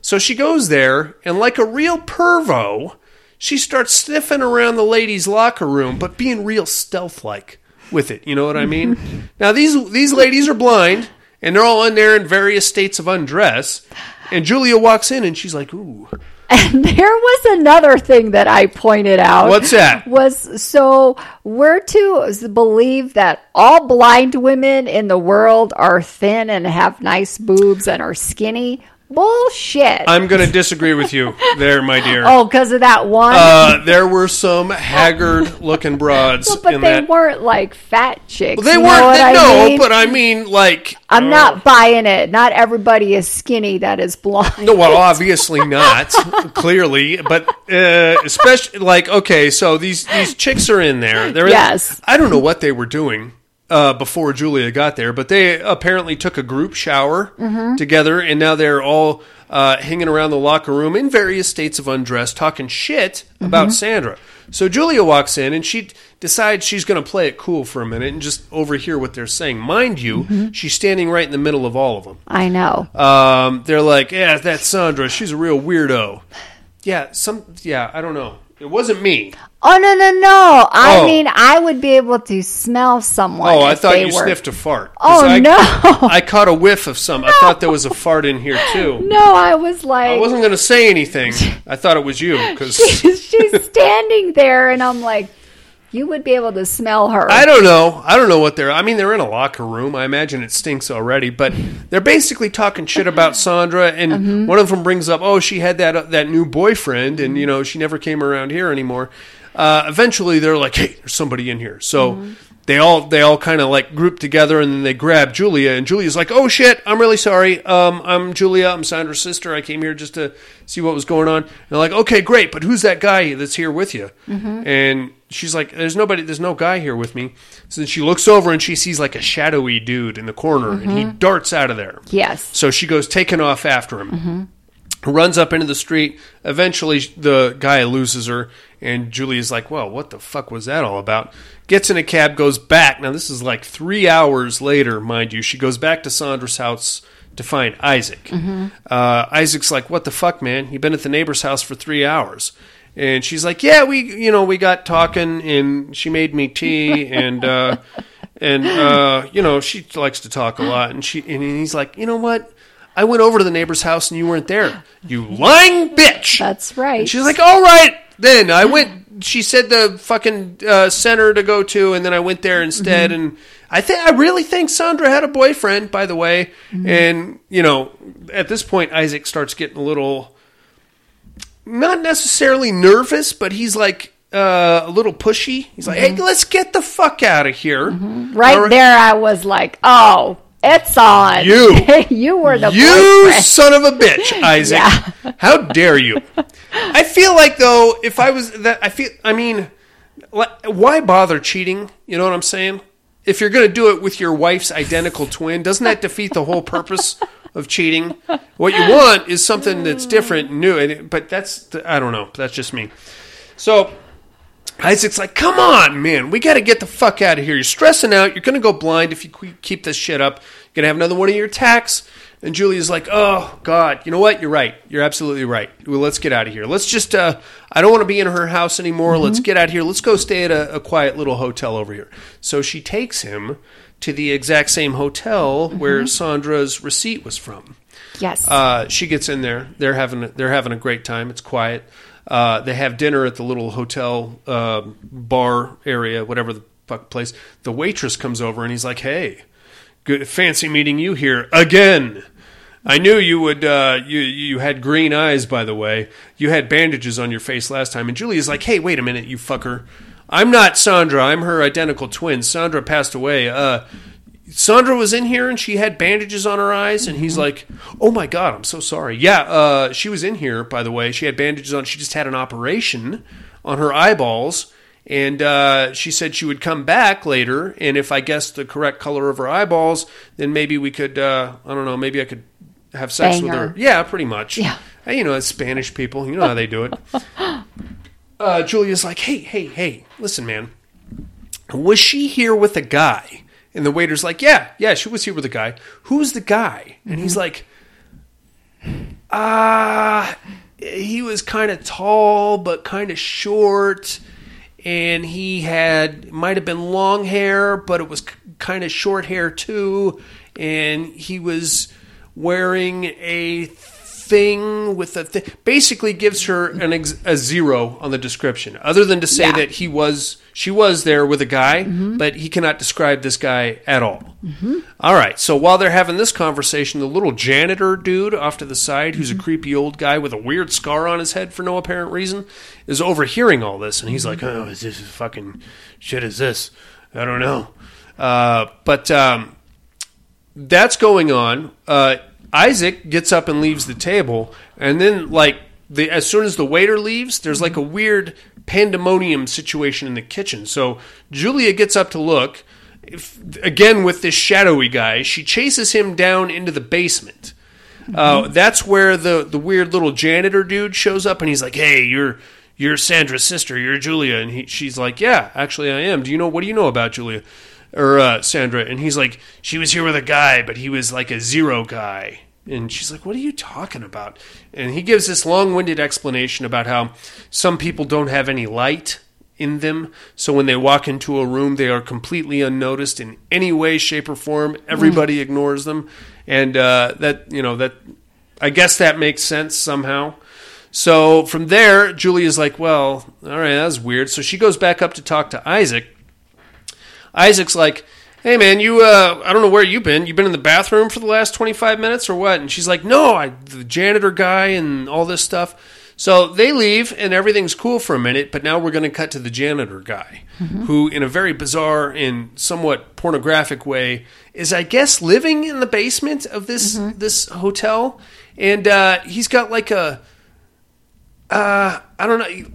So she goes there, and like a real pervo, she starts sniffing around the ladies' locker room, but being real stealth-like with it. You know what I mean? now these these ladies are blind, and they're all in there in various states of undress. And Julia walks in, and she's like, "Ooh, And there was another thing that I pointed out. What's that? Was so we're to believe that all blind women in the world are thin and have nice boobs and are skinny. Bullshit. I'm going to disagree with you there, my dear. oh, because of that one. Uh, there were some haggard-looking broads Well, but in they that. weren't like fat chicks. Well, they you know weren't. They, no, mean? but I mean, like. I'm uh, not buying it. Not everybody is skinny that is blonde. No, well, obviously not. clearly, but uh, especially like okay, so these these chicks are in there. They're in- Yes. I don't know what they were doing uh, before Julia got there, but they apparently took a group shower Mhm. together, and now they're all uh, hanging around the locker room in various states of undress, talking shit about Mhm. Sandra. So Julia walks in, and she decides she's going to play it cool for a minute and just overhear what they're saying. Mind you, Mhm. she's standing right in the middle of all of them. I know. Um, they're like, yeah, that's Sandra. She's a real weirdo. Yeah, some. Yeah, I don't know. It wasn't me. Oh no no no! I Oh. mean, I would be able to smell someone. Oh, I thought you were. sniffed a fart. Oh I, no! I caught a whiff of some. I thought there was a fart in here too. No, I was like, I wasn't going to say anything. I thought it was you because she's, she's standing there, and I'm like, you would be able to smell her. I don't know. I don't know what they're. I mean, they're in a locker room. I imagine it stinks already, but they're basically talking shit about Sandra. And Mhm. one of them brings up, "Oh, she had that uh, that new boyfriend, and you know she never came around here anymore." Uh, eventually, they're like, "Hey, there's somebody in here." So. They all they all kind of like group together and then they grab Julia and Julia's like, "Oh shit, I'm really sorry. Um, I'm Julia. I'm Sandra's sister. I came here just to see what was going on." And they're like, "Okay, great, but who's that guy that's here with you?" Mhm. And she's like, "There's nobody. There's no guy here with me." So then she looks over and she sees like a shadowy dude in the corner, and he darts out of there. Yes. So she goes taking off after him. Runs up into the street. Eventually, the guy loses her, and Julia's like, "Well, what the fuck was that all about?" Gets in a cab, goes back. Now this is like three hours later, mind you. She goes back to Sandra's house to find Isaac. Mhm. Uh, Isaac's like, "What the fuck, man? You've been at the neighbor's house for three hours." And she's like, "Yeah, we, you know, we got talking, and she made me tea, and uh, and uh, you know, she likes to talk a lot." And she, and he's like, "You know what? I went over to the neighbor's house, and you weren't there. You lying bitch." That's right. And she's like, "All right, then I went." She said the fucking uh, center to go to, and then I went there instead. Mhm. And I think I really think Sandra had a boyfriend, by the way. Mhm. And you know, at this point, Isaac starts getting a little, not necessarily nervous, but he's like uh, a little pushy. He's like, "Hey, let's get the fuck out of here!" right All there, I was like, oh, it's on. You. you were the you boyfriend. son of a bitch, Isaac! How dare you? I feel like though, if I was that, I feel. I mean, why bother cheating? You know what I'm saying? If you're going to do it with your wife's identical twin, doesn't that defeat the whole purpose of cheating? What you want is something that's different and new. But that's I don't know. That's just me. So Isaac's like, "Come on, man, we got to get the fuck out of here. You're stressing out. You're going to go blind if you keep this shit up. You're going to have another one of your attacks." And Julia's like, "Oh God, you know what? You're right. You're absolutely right. Well, let's get out of here. Let's just. Uh, I don't want to be in her house anymore. Let's get out of here. Let's go stay at a, a quiet little hotel over here." So she takes him to the exact same hotel where Sandra's receipt was from. Yes. Uh, she gets in there. They're having they're having a great time. It's quiet. Uh, they have dinner at the little hotel uh, bar area, whatever the fuck place. The waitress comes over and he's like, "Hey, good fancy meeting you here again." I knew you would. Uh, you you had green eyes, by the way. You had bandages on your face last time. And Julia's like, "Hey, wait a minute, you fucker! I'm not Sandra. I'm her identical twin. Sandra passed away. Uh, Sandra was in here and she had bandages on her eyes, and he's like, "Oh my god, I'm so sorry." Yeah, uh, she was in here, by the way. She had bandages on. She just had an operation on her eyeballs, and uh, she said she would come back later. And if I guessed the correct color of her eyeballs, then maybe we could. Uh, I don't know. Maybe I could have sex Bang with her. her. Yeah, pretty much. Yeah. Hey, you know, it's Spanish people. You know how they do it. Uh, Julia's like, "Hey, hey, hey! Listen, man." was she here with a guy? And the waiter's like, yeah, yeah, she was here with a guy. Who's the guy? And he's like, ah, he was kind of tall, but kind of short. And he had, might have been long hair, but it was kind of short hair too. And he was wearing a thing with a thing. Basically, gives her an ex- a zero on the description, other than to say Yeah. that he was she was there with a guy, but he cannot describe this guy at all. All right. So while they're having this conversation, the little janitor dude off to the side, who's a creepy old guy with a weird scar on his head for no apparent reason, is overhearing all this, and he's like, "Oh, is this fucking shit? Is this? I don't know." Uh, but um, that's going on. Uh, Isaac gets up and leaves the table, and then like the as soon as the waiter leaves, there's like a weird pandemonium situation in the kitchen. So Julia gets up to look if, again with this shadowy guy. She chases him down into the basement. Uh, that's where the the weird little janitor dude shows up, and he's like, "Hey, you're." You're Sandra's sister. You're Julia, and he, she's like, "Yeah, actually, I am." Do you know what do you know about Julia? Or uh, Sandra, and he's like, she was here with a guy, but he was like a zero guy. And she's like, what are you talking about? And he gives this long winded explanation about how some people don't have any light in them. So when they walk into a room, they are completely unnoticed in any way, shape, or form. Everybody ignores them. And uh, that, you know, that, I guess that makes sense somehow. So from there, Julia's like, well, all right, that's weird. So she goes back up to talk to Isaac. Isaac's like, "Hey man, you uh I don't know where you've been. You've been in the bathroom for the last 25 minutes or what?" And she's like, "No, I the janitor guy and all this stuff." So they leave and everything's cool for a minute, but now we're going to cut to the janitor guy who in a very bizarre and somewhat pornographic way is I guess living in the basement of this this hotel and uh he's got like a uh I don't know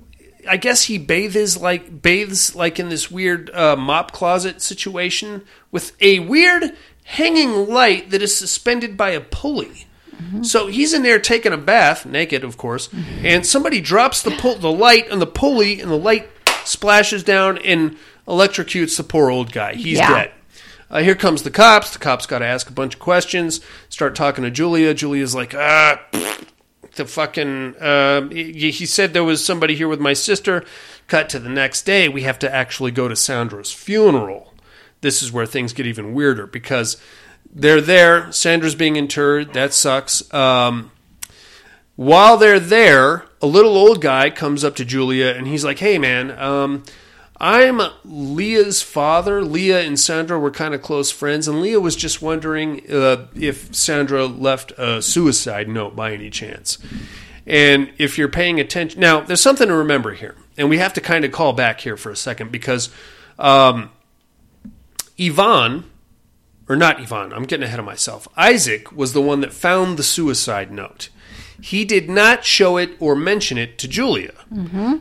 I guess he bathes like bathes like in this weird uh, mop closet situation with a weird hanging light that is suspended by a pulley. So he's in there taking a bath, naked, of course, and somebody drops the pull, the light on the pulley, and the light splashes down and electrocutes the poor old guy. He's Yeah. dead. Uh, here comes the cops. The cops got to ask a bunch of questions. Start talking to Julia. Julia's like, ah, the fucking. Uh, he, said there was somebody here with my sister. Cut to the next day. We have to actually go to Sandra's funeral. This is where things get even weirder because they're there. Sandra's being interred. That sucks. Um, while they're there, a little old guy comes up to Julia and he's like, "Hey, man, um, I'm Leah's father. Leah and Sandra were kind of close friends, and Leah was just wondering uh, if Sandra left a suicide note by any chance. And if you're paying attention, now there's something to remember here, and we have to kind of call back here for a second because um, Yvonne, or not Yvonne, I'm getting ahead of myself. Isaac was the one that found the suicide note. He did not show it or mention it to Julia.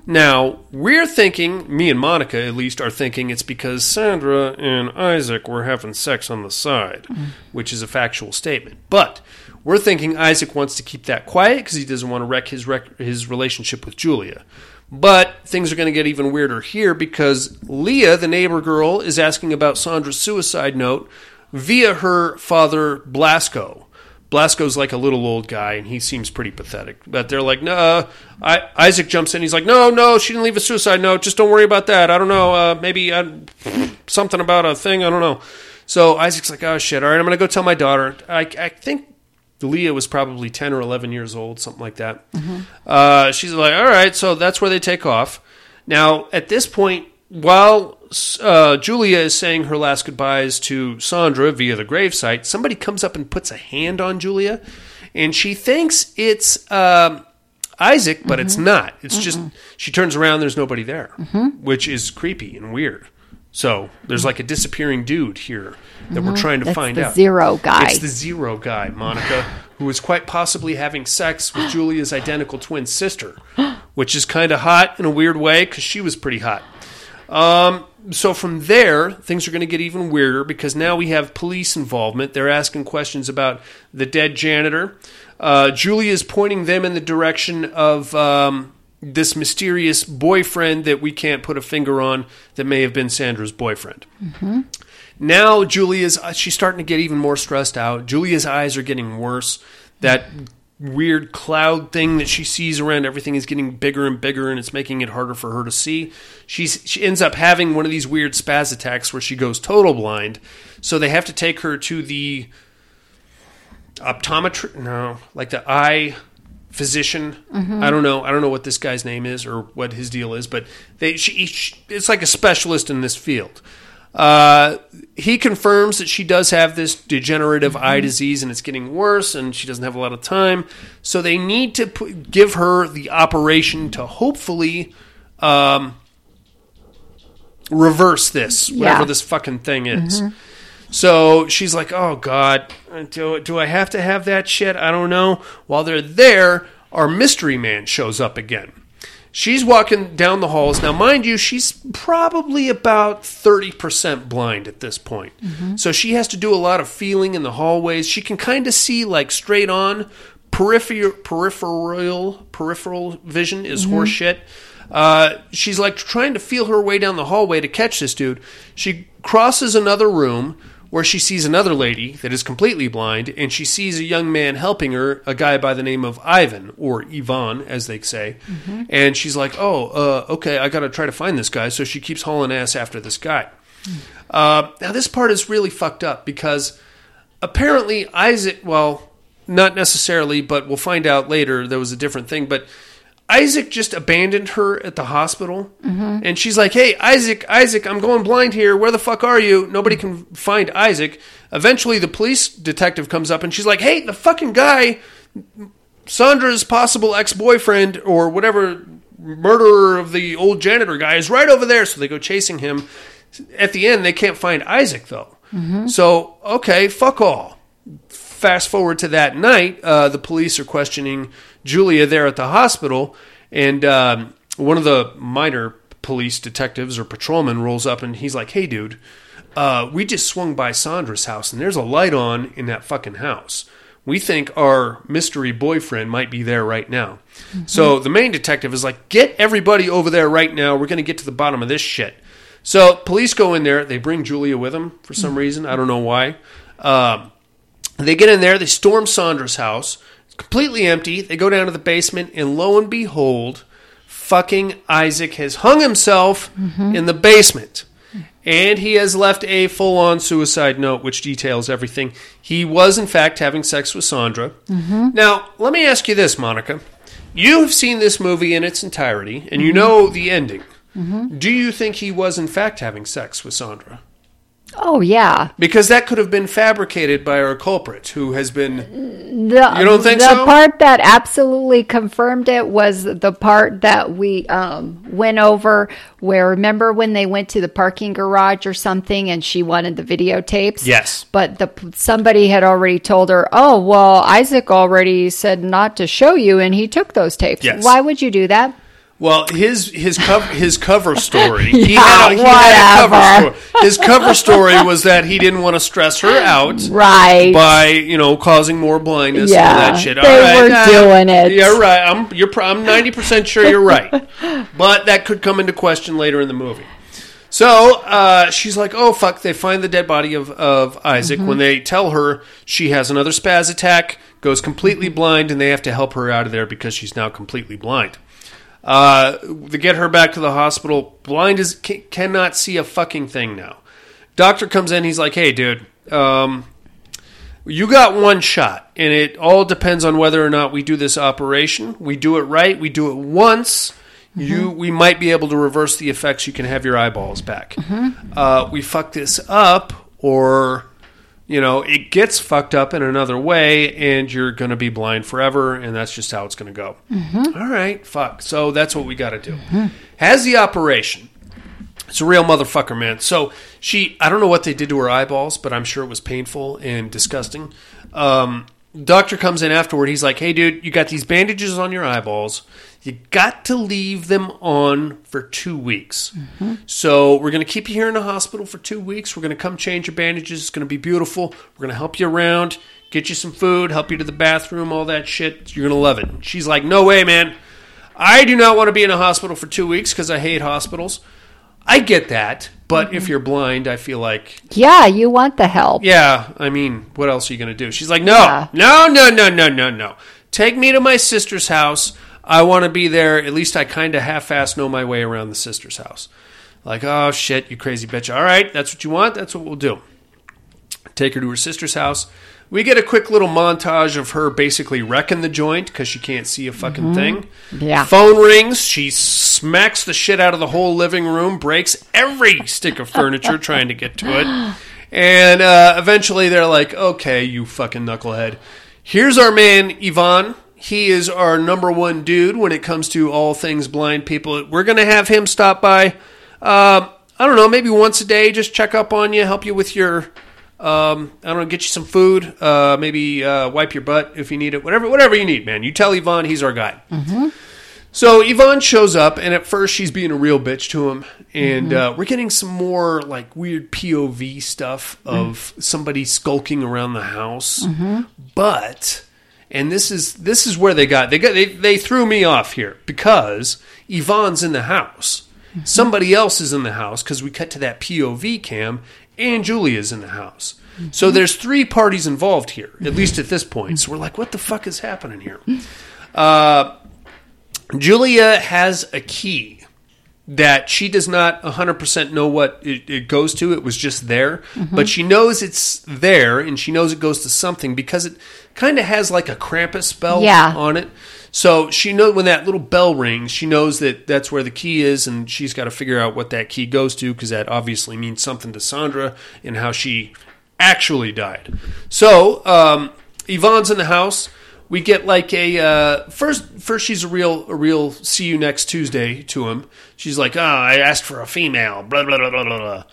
Now, we're thinking, me and Monica at least, are thinking it's because Sandra and Isaac were having sex on the side, which is a factual statement. But we're thinking Isaac wants to keep that quiet because he doesn't want to wreck his, rec- his relationship with Julia. But things are going to get even weirder here because Leah, the neighbor girl, is asking about Sandra's suicide note via her father, Blasco. Blasco's like a little old guy, and he seems pretty pathetic. But they're like, no. I, Isaac jumps in. He's like, no, no, she didn't leave a suicide note. Just don't worry about that. I don't know. Uh, maybe uh, something about a thing. I don't know. So Isaac's like, oh shit. All right, I'm gonna go tell my daughter. I, I think Leah was probably 10 or 11 years old, something like that. Uh, she's like, all right, so that's where they take off. Now, at this point, while uh, Julia is saying her last goodbyes to Sandra via the gravesite, somebody comes up and puts a hand on Julia, and she thinks it's um, Isaac, but it's not. It's just she turns around, there's nobody there, which is creepy and weird. So there's like a disappearing dude here that we're trying to That's find the out. zero guy. It's the zero guy, Monica, who is quite possibly having sex with Julia's identical twin sister, which is kind of hot in a weird way because she was pretty hot. Um, so from there, things are going to get even weirder because now we have police involvement. They're asking questions about the dead janitor. Uh, Julia is pointing them in the direction of um, this mysterious boyfriend that we can't put a finger on that may have been Sandra's boyfriend. Now Julia's uh, she's starting to get even more stressed out. Julia's eyes are getting worse. That weird cloud thing that she sees around everything is getting bigger and bigger and it's making it harder for her to see. She's she ends up having one of these weird spaz attacks where she goes total blind. So they have to take her to the optometrist no, like the eye physician. Mhm. I don't know. I don't know what this guy's name is or what his deal is, but they she, she it's like a specialist in this field. Uh, he confirms that she does have this degenerative eye disease and it's getting worse, and she doesn't have a lot of time. So they need to put, give her the operation to hopefully um, reverse this, whatever Yeah. this fucking thing is. Mhm. So she's like, "Oh God, do do I have to have that shit? I don't know." While they're there, our mystery man shows up again. She's walking down the halls. Now, mind you, she's probably about 30% blind at this point. So she has to do a lot of feeling in the hallways. She can kind of see like straight on. Peripheral, peripheral, peripheral vision is Mhm. horse shit. Uh, she's like trying to feel her way down the hallway to catch this dude. She crosses another room where she sees another lady that is completely blind, and she sees a young man helping her, a guy by the name of Ivan, or Ivan, as they say. Mhm. And she's like, oh, uh, okay, I gotta try to find this guy. So she keeps hauling ass after this guy. Uh, now, this part is really fucked up because apparently Isaac, well, not necessarily, but we'll find out later there was a different thing, but Isaac just abandoned her at the hospital. Mhm. And she's like, hey, Isaac, Isaac, I'm going blind here. Where the fuck are you? Nobody can find Isaac. Eventually, the police detective comes up and she's like, hey, the fucking guy, Sandra's possible ex boyfriend or whatever murderer of the old janitor guy is right over there. So they go chasing him. At the end, they can't find Isaac, though. Mhm. So, okay, fuck all. Fast forward to that night, uh, the police are questioning Julia there at the hospital, and um, one of the minor police detectives or patrolmen rolls up and he's like, "Hey, dude, uh, we just swung by Sandra's house, and there's a light on in that fucking house. We think our mystery boyfriend might be there right now." So the main detective is like, "Get everybody over there right now. We're going to get to the bottom of this shit." So police go in there. They bring Julia with them for some reason. I don't know why. Um, they get in there. They storm Sandra's house. Completely empty. They go down to the basement, and lo and behold, fucking Isaac has hung himself in the basement. And he has left a full on suicide note, which details everything. He was, in fact, having sex with Sandra. Mhm. Now, let me ask you this, Monica. You have seen this movie in its entirety, and you know the ending. Mhm. Do you think he was, in fact, having sex with Sandra? Oh yeah. Because that could have been fabricated by our culprit, who has been. The, You don't think the so? part that absolutely confirmed it was the part that we um, went over where remember when they went to the parking garage or something and she wanted the videotapes Yes. but the somebody had already told her oh well isaac already said not to show you and he took those tapes Yes. why would you do that Well, his his cover his cover story. Yeah, he had a, he had a cover whatever. story. His cover story was that he didn't want to stress her out, Right. By you know causing more blindness and all that shit. they all right, were nah, doing it. You're right. I'm you're I'm ninety percent sure you're right, but that could come into question later in the movie. So uh, she's like, "Oh fuck!" They find the dead body of of Isaac. Mhm. When they tell her she has another spaz attack, goes completely blind, and they have to help her out of there because she's now completely blind. Uh, they get her back to the hospital. Blind is ca- cannot see a fucking thing now. Doctor comes in. He's like, "Hey, dude, um, you got one shot, and it all depends on whether or not we do this operation. We do it right. We do it once. You, we might be able to reverse the effects. You can have your eyeballs back. Uh, we fuck this up, or you know, it gets fucked up in another way, and you're going to be blind forever, and that's just how it's going to go. All right, fuck. So that's what we got to do. Has the operation. It's a real motherfucker, man. So she, I don't know what they did to her eyeballs, but I'm sure it was painful and disgusting. Um, doctor comes in afterward. He's like, "Hey, dude, you got these bandages on your eyeballs. You got to leave them on for two weeks. Mm-hmm. So we're going to keep you here in the hospital for two weeks. We're going to come change your bandages. It's going to be beautiful. We're going to help you around, get you some food, help you to the bathroom, all that shit. You're going to love it." She's like, "No way, man. I do not want to be in a hospital for two weeks because I hate hospitals." I get that, but if mm-hmm. you're blind, I feel like, yeah you want the help yeah, I mean, what else are you going to do? She's like, no, Yeah. no, no, no, no, no, no. Take me to my sister's house. I want to be there. At least I kind of half-ass know my way around the sister's house. Like, oh shit, you crazy bitch. All right, that's what you want. That's what we'll do. Take her to her sister's house. we get a quick little montage of her basically wrecking the joint because she can't see a fucking thing. Yeah. Phone rings. She smacks the shit out of the whole living room, breaks every stick of furniture trying to get to it. And uh, eventually they're like, okay, you fucking knucklehead. Here's our man, Yvonne. He is our number one dude when it comes to all things blind people. We're going to have him stop by, uh, I don't know, maybe once a day, just check up on you, help you with your um, I don't know, get you some food, uh, maybe uh, wipe your butt if you need it, whatever, whatever you need, man. You tell Yvonne he's our guy. So Yvonne shows up, and at first she's being a real bitch to him, and uh, we're getting some more like weird POV stuff of somebody skulking around the house. But, and this is this is where they got they got they, they threw me off here because Yvonne's in the house. Mm-hmm. Somebody else is in the house because we cut to that POV cam, and Julia's in the house. So mm-hmm. there's three parties involved here, at least at this point. So we're like, what the fuck is happening here? Mm-hmm. Uh, Julia has a key that she does not 100% know what it, it goes to. It was just there. But she knows it's there and she knows it goes to something because it kind of has like a Krampus spell Yeah. on it. So she knows when that little bell rings, she knows that that's where the key is and she's got to figure out what that key goes to because that obviously means something to Sandra and how she actually died. So um, Yvonne's in the house. We get like a uh, first. First, she's a real, a real. See you next Tuesday to him. She's like, "Ah, I asked for a female." Blah blah blah blah. blah.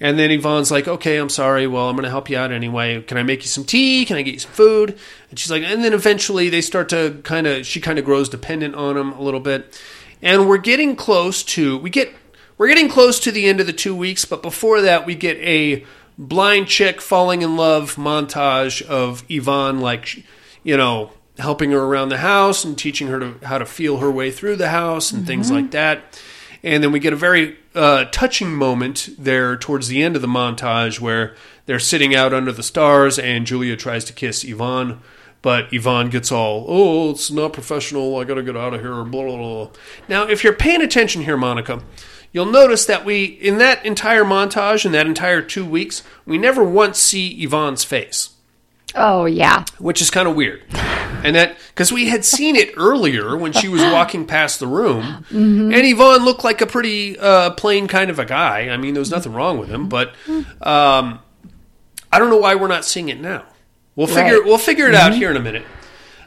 And then Yvonne's like, "Okay, I'm sorry. Well, I'm going to help you out anyway. Can I make you some tea? Can I get you some food?" And she's like, and then eventually they start to kind of. She kind of grows dependent on him a little bit, and we're getting close to. We get. We're getting close to the end of the two weeks, but before that, we get a blind chick falling in love montage of Yvonne, like, you know, helping her around the house and teaching her to, how to feel her way through the house and things like that. And then we get a very uh, touching moment there towards the end of the montage where they're sitting out under the stars and Julia tries to kiss Yvonne. But Yvonne gets all, oh, it's not professional. I got to get out of here. Blah, blah, blah. Now, if you're paying attention here, Monica, you'll notice that we, in that entire montage, in that entire two weeks, we never once see Yvonne's face Oh yeah. which is kind of weird. And that because we had seen it earlier when she was walking past the room, and Yvonne looked like a pretty uh, plain kind of a guy. I mean, there was nothing wrong with him, but um, I don't know why we're not seeing it now. We'll figure Right. we'll figure it out here in a minute.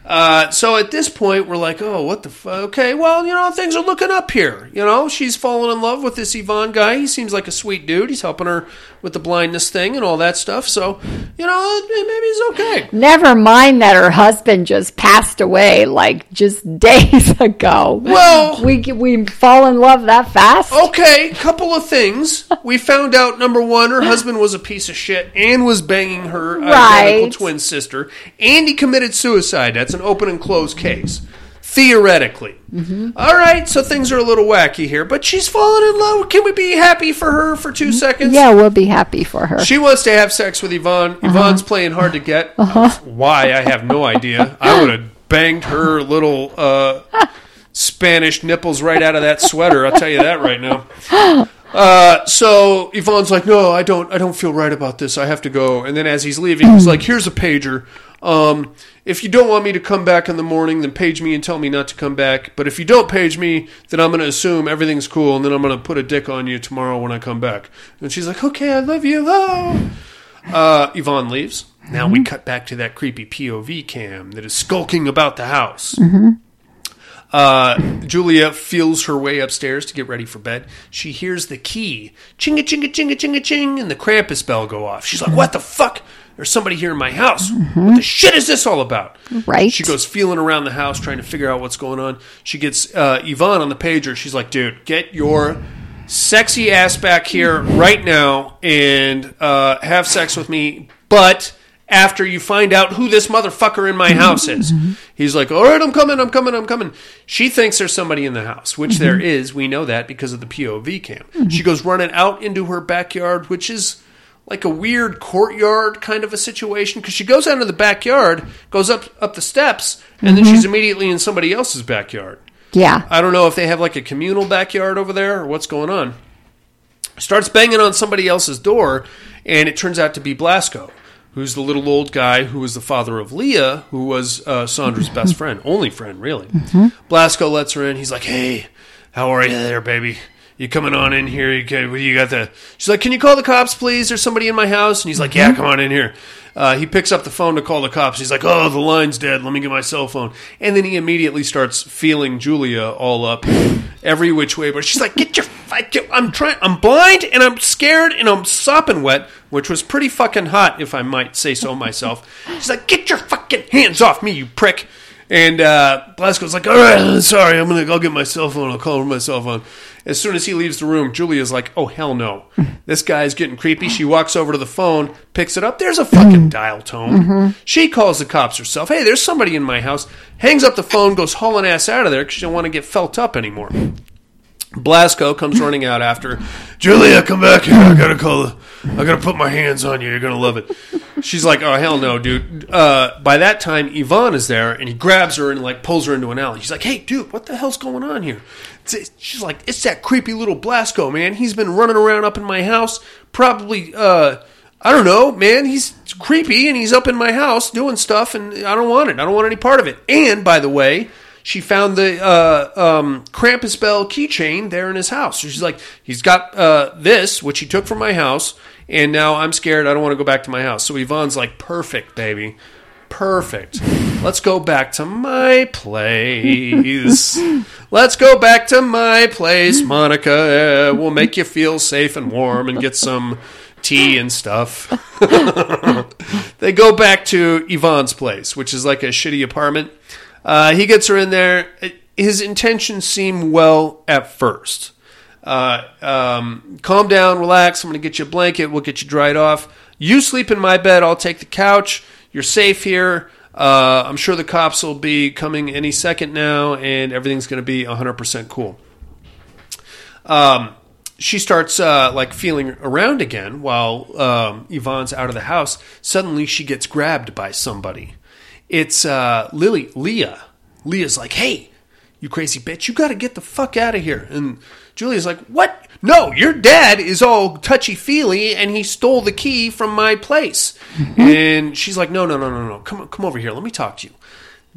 Uh, so at this point, we're like, oh, what the fuck? Okay, well, you know, things are looking up here. You know, she's fallen in love with this Yvonne guy. He seems like a sweet dude. He's helping her with the blindness thing and all that stuff. So, you know, maybe he's okay. Never mind that her husband just passed away like just days ago. Well- we we fall in love that fast. Okay, couple of things. We found out number one, her husband was a piece of shit and was banging her identical twin sister, and he committed suicide. That's an open and closed case. Theoretically. Mm-hmm. All right, so things are a little wacky here, but she's fallen in love. Can we be happy for her for two mm-hmm. seconds? Yeah, we'll be happy for her. She wants to have sex with Yvonne. Uh-huh. Yvonne's playing hard to get. Uh-huh. Why? I have no idea. I would have banged her little uh, Spanish nipples right out of that sweater. I'll tell you that right now. Uh, so Yvonne's like, "No, I don't. I don't feel right about this. I have to go." And then as he's leaving, he's mm-hmm. like, "Here's a pager. Um, if you don't want me to come back in the morning, then page me and tell me not to come back. But if you don't page me, then I'm going to assume everything's cool, and then I'm going to put a dick on you tomorrow when I come back." And she's like, "Okay, I love you." Oh. Uh, Yvonne leaves. Now we cut back to that creepy POV cam that is skulking about the house. Uh, Julia feels her way upstairs to get ready for bed. She hears the key chinga chinga chinga chinga ching, and the Krampus bell go off. She's like, "What the fuck? There's somebody here in my house. What the shit is this all about?" Right. She goes feeling around the house trying to figure out what's going on. She gets uh, Yvonne on the pager. She's like, "Dude, get your sexy ass back here right now and uh, have sex with me, but." After you find out who this motherfucker in my house is, he's like, "All right, I'm coming, I'm coming, I'm coming." She thinks there's somebody in the house, which there is. We know that because of the POV cam. She goes running out into her backyard, which is like a weird courtyard kind of a situation because she goes out into the backyard, goes up up the steps, and then she's immediately in somebody else's backyard. yeah. I don't know if they have like a communal backyard over there or what's going on. Starts banging on somebody else's door, and it turns out to be Blasco, who's the little old guy who was the father of Leah, who was uh, Sandra's best friend, only friend, really. Blasco lets her in. He's like, "Hey, how are you there, baby? You coming on in here? You, got- you got the?" She's like, "Can you call the cops, please? There's somebody in my house." And he's like, "Yeah, come on in here." Uh, he picks up the phone to call the cops. He's like, "Oh, the line's dead. Let me get my cell phone." And then he immediately starts feeling Julia all up, every which way. But she's like, "Get your, I'm trying. I'm blind and I'm scared and I'm sopping wet, which was pretty fucking hot, if I might say so myself." She's like, "Get your fucking hands off me, you prick!" And uh, Blasco's like, "All right, sorry. I'm gonna. I'll get my cell phone. I'll call her my cell phone." As soon as he leaves the room, Julia's like, "Oh hell no, this guy's getting creepy." She walks over to the phone, picks it up. There's a fucking dial tone. She calls the cops herself. Hey, there's somebody in my house. Hangs up the phone, goes hauling ass out of there because she don't want to get felt up anymore. Blasco comes running out after Julia. Come back here. I gotta call. I gotta put my hands on you. You're gonna love it. She's like, oh hell no, dude. Uh, by that time, Yvonne is there, and he grabs her and like pulls her into an alley. He's like, hey, dude, what the hell's going on here? She's like, it's that creepy little Blasco, man. He's been running around up in my house, probably. uh I don't know, man. He's creepy, and he's up in my house doing stuff, and I don't want it. I don't want any part of it. And by the way, she found the uh, um, Krampus Bell keychain there in his house. So she's like, he's got uh, this, which he took from my house, and now I'm scared. I don't want to go back to my house. So Yvonne's like, perfect, baby. Perfect. Let's go back to my place. Let's go back to my place, Monica. We'll make you feel safe and warm and get some tea and stuff. they go back to Yvonne's place, which is like a shitty apartment. Uh, he gets her in there. His intentions seem well at first. Uh, um, calm down, relax. I'm going to get you a blanket. We'll get you dried off. You sleep in my bed. I'll take the couch. You're safe here. Uh, I'm sure the cops will be coming any second now, and everything's going to be 100% cool. Um, she starts uh, like feeling around again while um, Yvonne's out of the house. Suddenly, she gets grabbed by somebody. It's uh, Lily, Leah. Leah's like, "Hey, you crazy bitch! You got to get the fuck out of here!" And Julia's like, "What? No, your dad is all touchy feely, and he stole the key from my place." Mm-hmm. And she's like, "No, no, no, no, no! Come, come over here. Let me talk to you."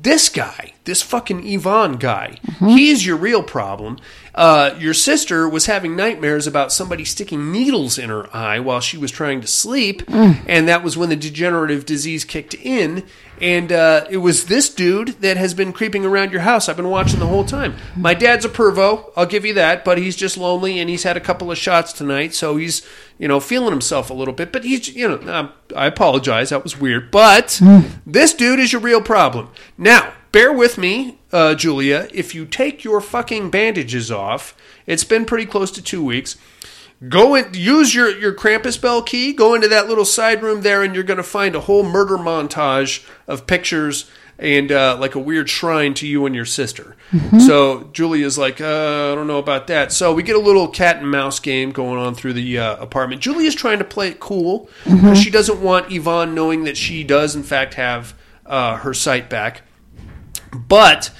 This guy, this fucking Yvonne guy, mm-hmm. he's your real problem. Uh, your sister was having nightmares about somebody sticking needles in her eye while she was trying to sleep, mm. and that was when the degenerative disease kicked in. And uh, it was this dude that has been creeping around your house. I've been watching the whole time. My dad's a pervo, I'll give you that, but he's just lonely and he's had a couple of shots tonight, so he's you know feeling himself a little bit. But he's you know I apologize, that was weird. But this dude is your real problem. Now, bear with me, uh, Julia. If you take your fucking bandages off, it's been pretty close to two weeks. Go and use your your Krampus bell key. Go into that little side room there, and you're going to find a whole murder montage of pictures and uh, like a weird shrine to you and your sister. So Julia's like, uh, I don't know about that. So we get a little cat and mouse game going on through the uh, apartment. Julia's trying to play it cool because she doesn't want Yvonne knowing that she does in fact have uh, her sight back. But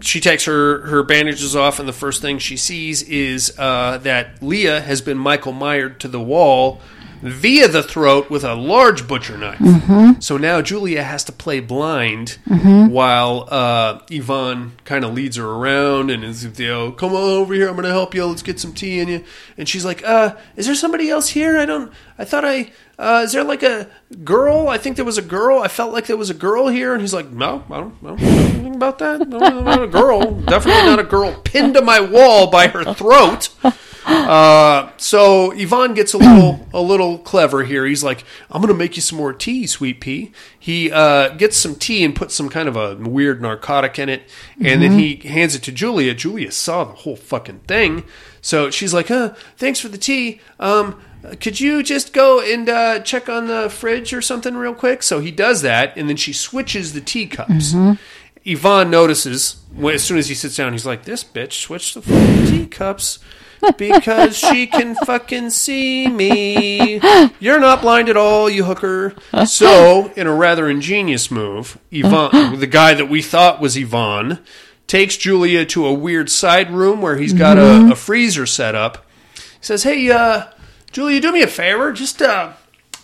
she takes her, her bandages off, and the first thing she sees is uh, that Leah has been Michael Myered to the wall via the throat with a large butcher knife. So now Julia has to play blind while uh, Yvonne kind of leads her around and is, you know, come on over here, I'm going to help you, let's get some tea in you. And she's like, uh, is there somebody else here? I don't, I thought I, uh, is there like a girl? I think there was a girl. I felt like there was a girl here. And he's like, no, I don't, I don't know anything about that. No, not a girl. Definitely not a girl pinned to my wall by her throat. Uh, so Yvonne gets a little a little clever here. He's like, "I'm going to make you some more tea, sweet pea." He uh, gets some tea and puts some kind of a weird narcotic in it, and then he hands it to Julia. Julia saw the whole fucking thing, so she's like, "Huh, thanks for the tea. Um, could you just go and uh, check on the fridge or something real quick?" So he does that, and then she switches the teacups. Yvonne notices when, as soon as he sits down, he's like, "This bitch switched the fucking teacups." Because she can fucking see me. You're not blind at all, you hooker. So, in a rather ingenious move, Yvonne, the guy that we thought was Yvonne, takes Julia to a weird side room where he's got a, a freezer set up. He says, "Hey, uh, Julia, do me a favor. Just uh,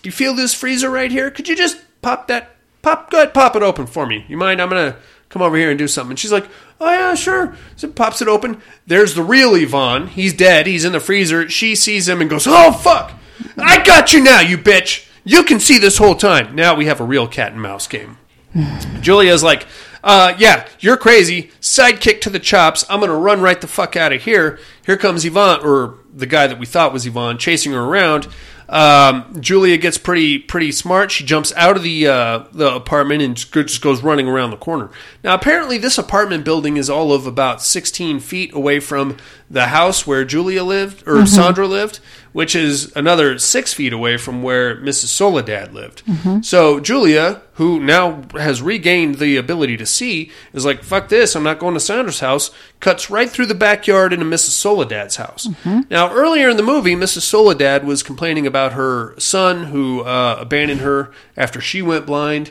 you feel this freezer right here? Could you just pop that, pop, go ahead, pop it open for me. You mind? I'm going to come over here and do something. And she's like, oh, yeah, sure. So pops it open. There's the real Yvonne. He's dead. He's in the freezer. She sees him and goes, oh, fuck. I got you now, you bitch. You can see this whole time. Now we have a real cat and mouse game. Julia's like, uh, yeah, you're crazy. Sidekick to the chops. I'm to run right the fuck out of here. Here comes Yvonne, or the guy that we thought was Yvonne, chasing her around. Um, Julia gets pretty pretty smart. She jumps out of the uh, the apartment and just just goes running around the corner. Now, apparently, this apartment building is all of about 16 feet away from the house where Julia lived or Sandra lived, which is another six feet away from where Mrs. Soledad lived. So Julia, who now has regained the ability to see, is like, "Fuck this! I'm not going to Sandra's house." Cuts right through the backyard into Mrs. Soledad's house. Now, earlier in the movie, Mrs. Soledad was complaining about her son who uh, abandoned her after she went blind,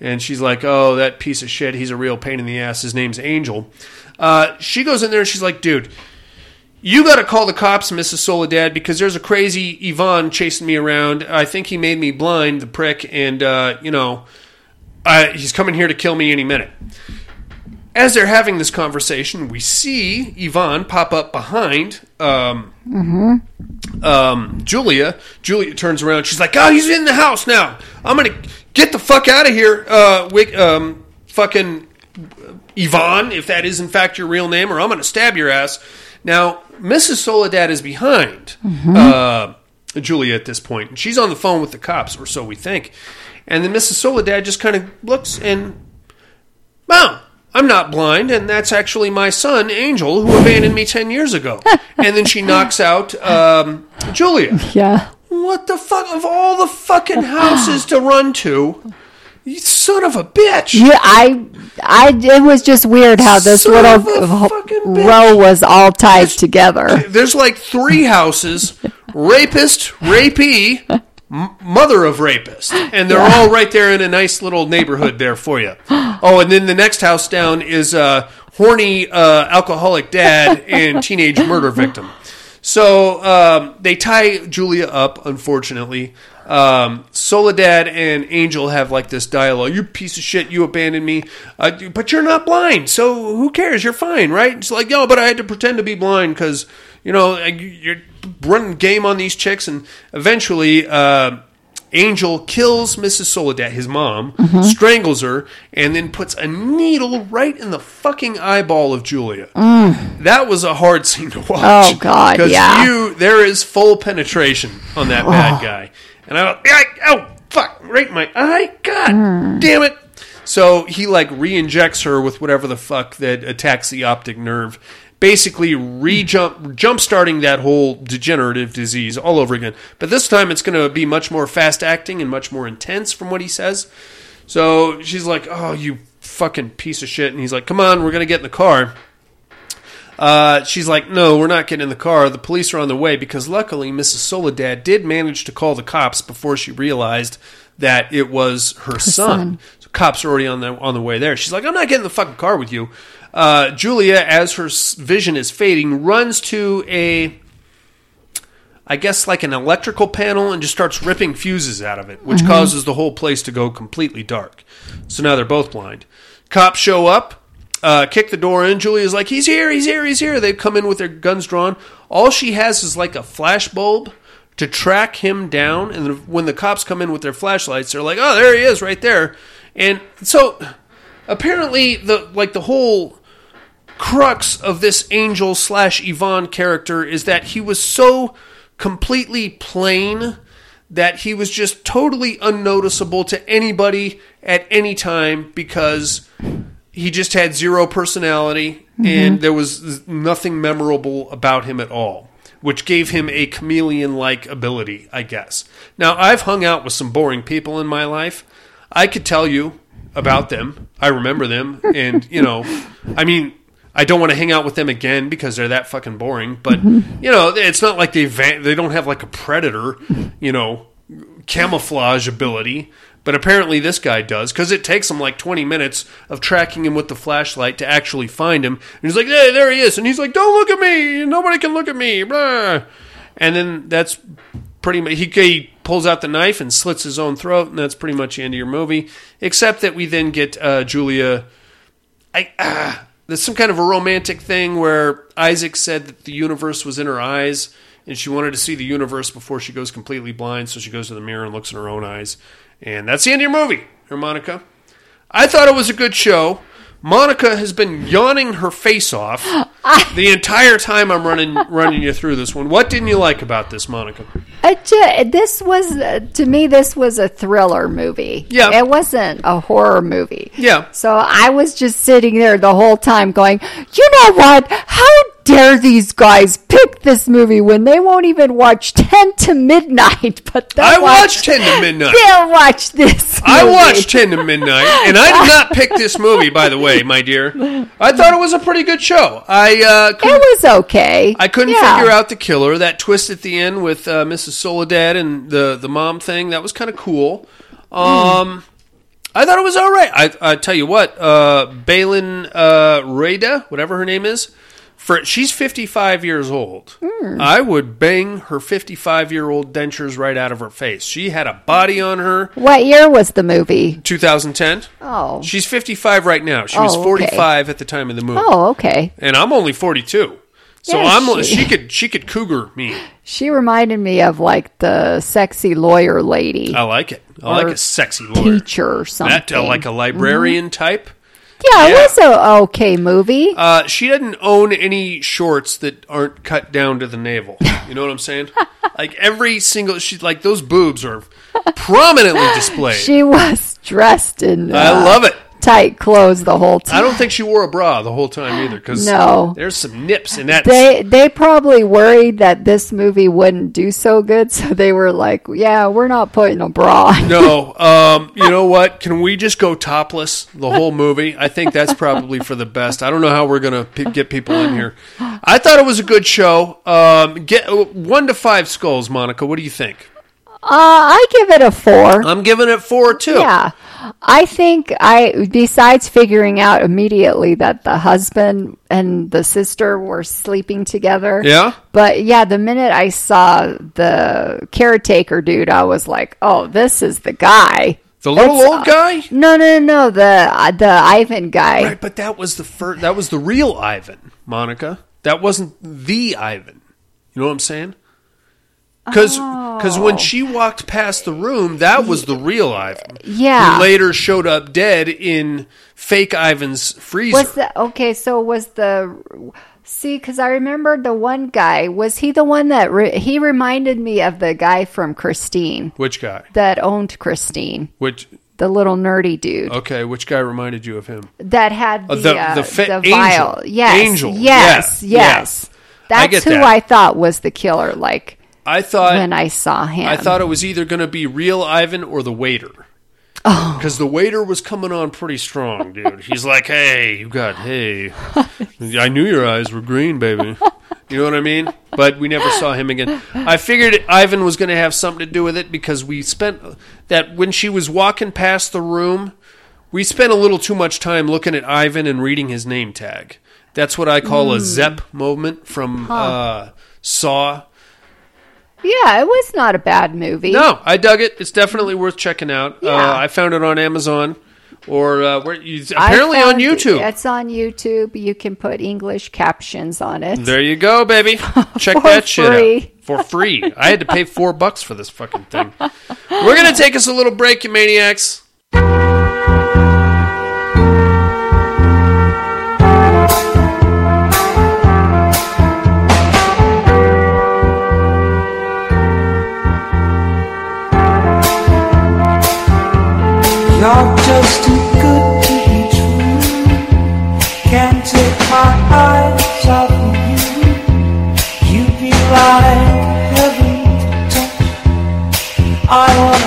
and she's like, "Oh, that piece of shit! He's a real pain in the ass. His name's Angel." Uh, she goes in there and she's like, "Dude." You got to call the cops, Mrs. Soledad, because there's a crazy Yvonne chasing me around. I think he made me blind, the prick, and, uh, you know, uh, he's coming here to kill me any minute. As they're having this conversation, we see Yvonne pop up behind um, um, Julia. Julia turns around. She's like, "Oh, he's in the house now. I'm gonna get the fuck out of here." Uh, Wick, um, fucking Yvonne, if that is in fact your real name, or I'm gonna stab your ass. Now, Mrs. Soledad is behind uh, Julia at this point, and she's on the phone with the cops, or so we think. And then Mrs. Soledad just kind of looks and, wow, I'm not blind, and that's actually my son, Angel, who abandoned me 10 years ago. and then she knocks out um, Julia. Yeah. What the fuck? Of all the fucking houses to run to, you son of a bitch. Yeah, I, I, it was just weird how this Son little of a fucking bitch. row was all tied together. There's like three houses rapist, rapee, m- mother of rapist. And they're all right there in a nice little neighborhood there for you. Oh, and then the next house down is uh, horny uh, alcoholic dad and teenage murder victim. So um, they tie Julia up, unfortunately. Um, Soledad and Angel have like this dialogue. You piece of shit, you abandoned me, uh, but you're not blind, so who cares? You're fine, right? It's like, yo, but I had to pretend to be blind because you know you're running game on these chicks, and eventually. Uh, Angel kills Mrs. Soledad, his mom, strangles her, and then puts a needle right in the fucking eyeball of Julia. That was a hard scene to watch. Oh, God, Because yeah. you, there is full penetration on that bad guy, and I, I oh fuck, right in my eye, god hmm. damn it. So he like re-injects her with whatever the fuck that attacks the optic nerve, basically re-jump jump starting that whole degenerative disease all over again. But this time it's going to be much more fast acting and much more intense from what he says. So she's like, "Oh, you fucking piece of shit," and he's like, "Come on, we're going to get in the car." Uh, she's like, no, we're not getting in the car. The police are on their way because luckily Mrs. Soledad did manage to call the cops before she realized that it was her, son. son. So cops are already on the on the way there. She's like, I'm not getting in the fucking car with you. Uh, Julia, as her vision is fading, runs to a, I guess like an electrical panel and just starts ripping fuses out of it, which causes the whole place to go completely dark. So now they're both blind. Cops show up uh, kick the door in. Julia's like, he's here, he's here, he's here. They've come in with their guns drawn. All she has is like a flash bulb to track him down. And when the cops come in with their flashlights, they're like, oh, there he is, right there. And so apparently, the like the whole crux of this Angel slash Yvonne character is that he was so completely plain that he was just totally unnoticeable to anybody at any time because he just had zero personality mm-hmm. and there was nothing memorable about him at all which gave him a chameleon like ability i guess. Now i've hung out with some boring people in my life. I could tell you about them. I remember them. And you know i mean i don't want to hang out with them again because they're that fucking boring but you know it's not like they va- they don't have like a predator you know camouflage ability, but apparently this guy does because it takes him like 20 minutes of tracking him with the flashlight to actually find him. And he's like, "Hey, there he is," and he's like, "Don't look at me! Nobody can look at me!" And then that's pretty much he, he pulls out the knife and slits his own throat, and that's pretty much the end of your movie. Except that we then get uh, Julia. I ah, there's some kind of a romantic thing where Isaac said that the universe was in her eyes, and she wanted to see the universe before she goes completely blind. So she goes to the mirror and looks in her own eyes, and that's the end of your movie, Monica. I thought it was a good show. Monica has been yawning her face off the entire time I'm running running you through this one. What didn't you like about this, Monica? It ju- this was to me this was a thriller movie. Yeah. it wasn't a horror movie. Yeah. So I was just sitting there the whole time going, you know what? How dare these guys pick this movie when they won't even watch Ten to Midnight? But I watch, watched 10 to Midnight. They'll watch this. I watched 10 to Midnight, and I did not pick this movie, by the way, my dear. I thought it was a pretty good show. I uh, It was okay. I couldn't Yeah. figure out the killer. That twist at the end with uh, Mrs. Soledad and the, the mom thing, that was kind of cool. Um, I thought it was all right. I, I tell you what, uh, Balin uh, Rada, whatever her name is, for she's 55 years old. Hmm. I would bang her 55 year old dentures right out of her face. She had a body on her. What year was the movie? 2010. Oh. She's 55 right now. She was Oh, okay. 45 at the time of the movie. Oh, okay. And I'm only 42. So Yeah, I'm she- she could she could cougar me. She reminded me of like the sexy lawyer lady. I like it. I like a sexy lawyer. teacher or something. That uh, like a librarian type. Yeah, it was a okay movie. Uh, she doesn't own any shorts that aren't cut down to the navel. You know what I'm saying? like every single she like those boobs are prominently displayed. She was dressed in I uh, love it. Tight clothes the whole time. I don't think she wore a bra the whole time either because No. there's some nips in that. They they probably worried that this movie wouldn't do so good, so they were like, "Yeah, we're not putting a bra." No, um, you know what? Can we just go topless the whole movie? I think that's probably for the best. I don't know how we're gonna p- get people in here. I thought it was a good show. Um, get uh, one to five skulls, Monica. What do you think? Uh, I give it a four. I'm giving it four too. Yeah. I think I besides figuring out immediately that the husband and the sister were sleeping together. Yeah? But yeah, the minute I saw the caretaker dude, I was like, "Oh, this is the guy." The little old guy. No, no, no, the uh, the Ivan guy. Right, but that was the first. That was the real Ivan, Monica. That wasn't the Ivan. You know what I'm saying? Because Oh. when she walked past the room, that was the real Ivan. Yeah. Who later showed up dead in fake Ivan's freezer. Was the okay? So was the see? Because I remember the one guy. Was he the one that re, he reminded me of the guy from Christine which guy? that owned Christine, Which the little nerdy dude okay? Which guy reminded you of him? that had Uh, the the- uh, the the, vial. Angel. Yes, Angel. yes, Yeah, yes. I That's get who that. I thought was the killer. Like I thought when I saw him, I thought it was either going to be real Ivan or the waiter. Oh. Because the waiter was coming on pretty strong, dude. He's like, "Hey, you got hey, I knew your eyes were green, baby." You know what I mean? But we never saw him again. I figured Ivan was going to have something to do with it because we spent that when she was walking past the room, we spent a little too much time looking at Ivan and reading his name tag. That's what I call a Mm. Zep moment from Huh. uh, Saw. Yeah, it was not a bad movie. No, I dug it. It's definitely worth checking out. Uh, Yeah. I found it on Amazon or uh, where you, apparently on YouTube. It's on YouTube. You can put English captions on it. There you go, baby. Check that shit free. out for free. I had to pay four bucks for this fucking thing. We're gonna take us a little break, you maniacs. You're just too good to be true. Can't take my eyes off of you. You be like heaven to touch. I wanna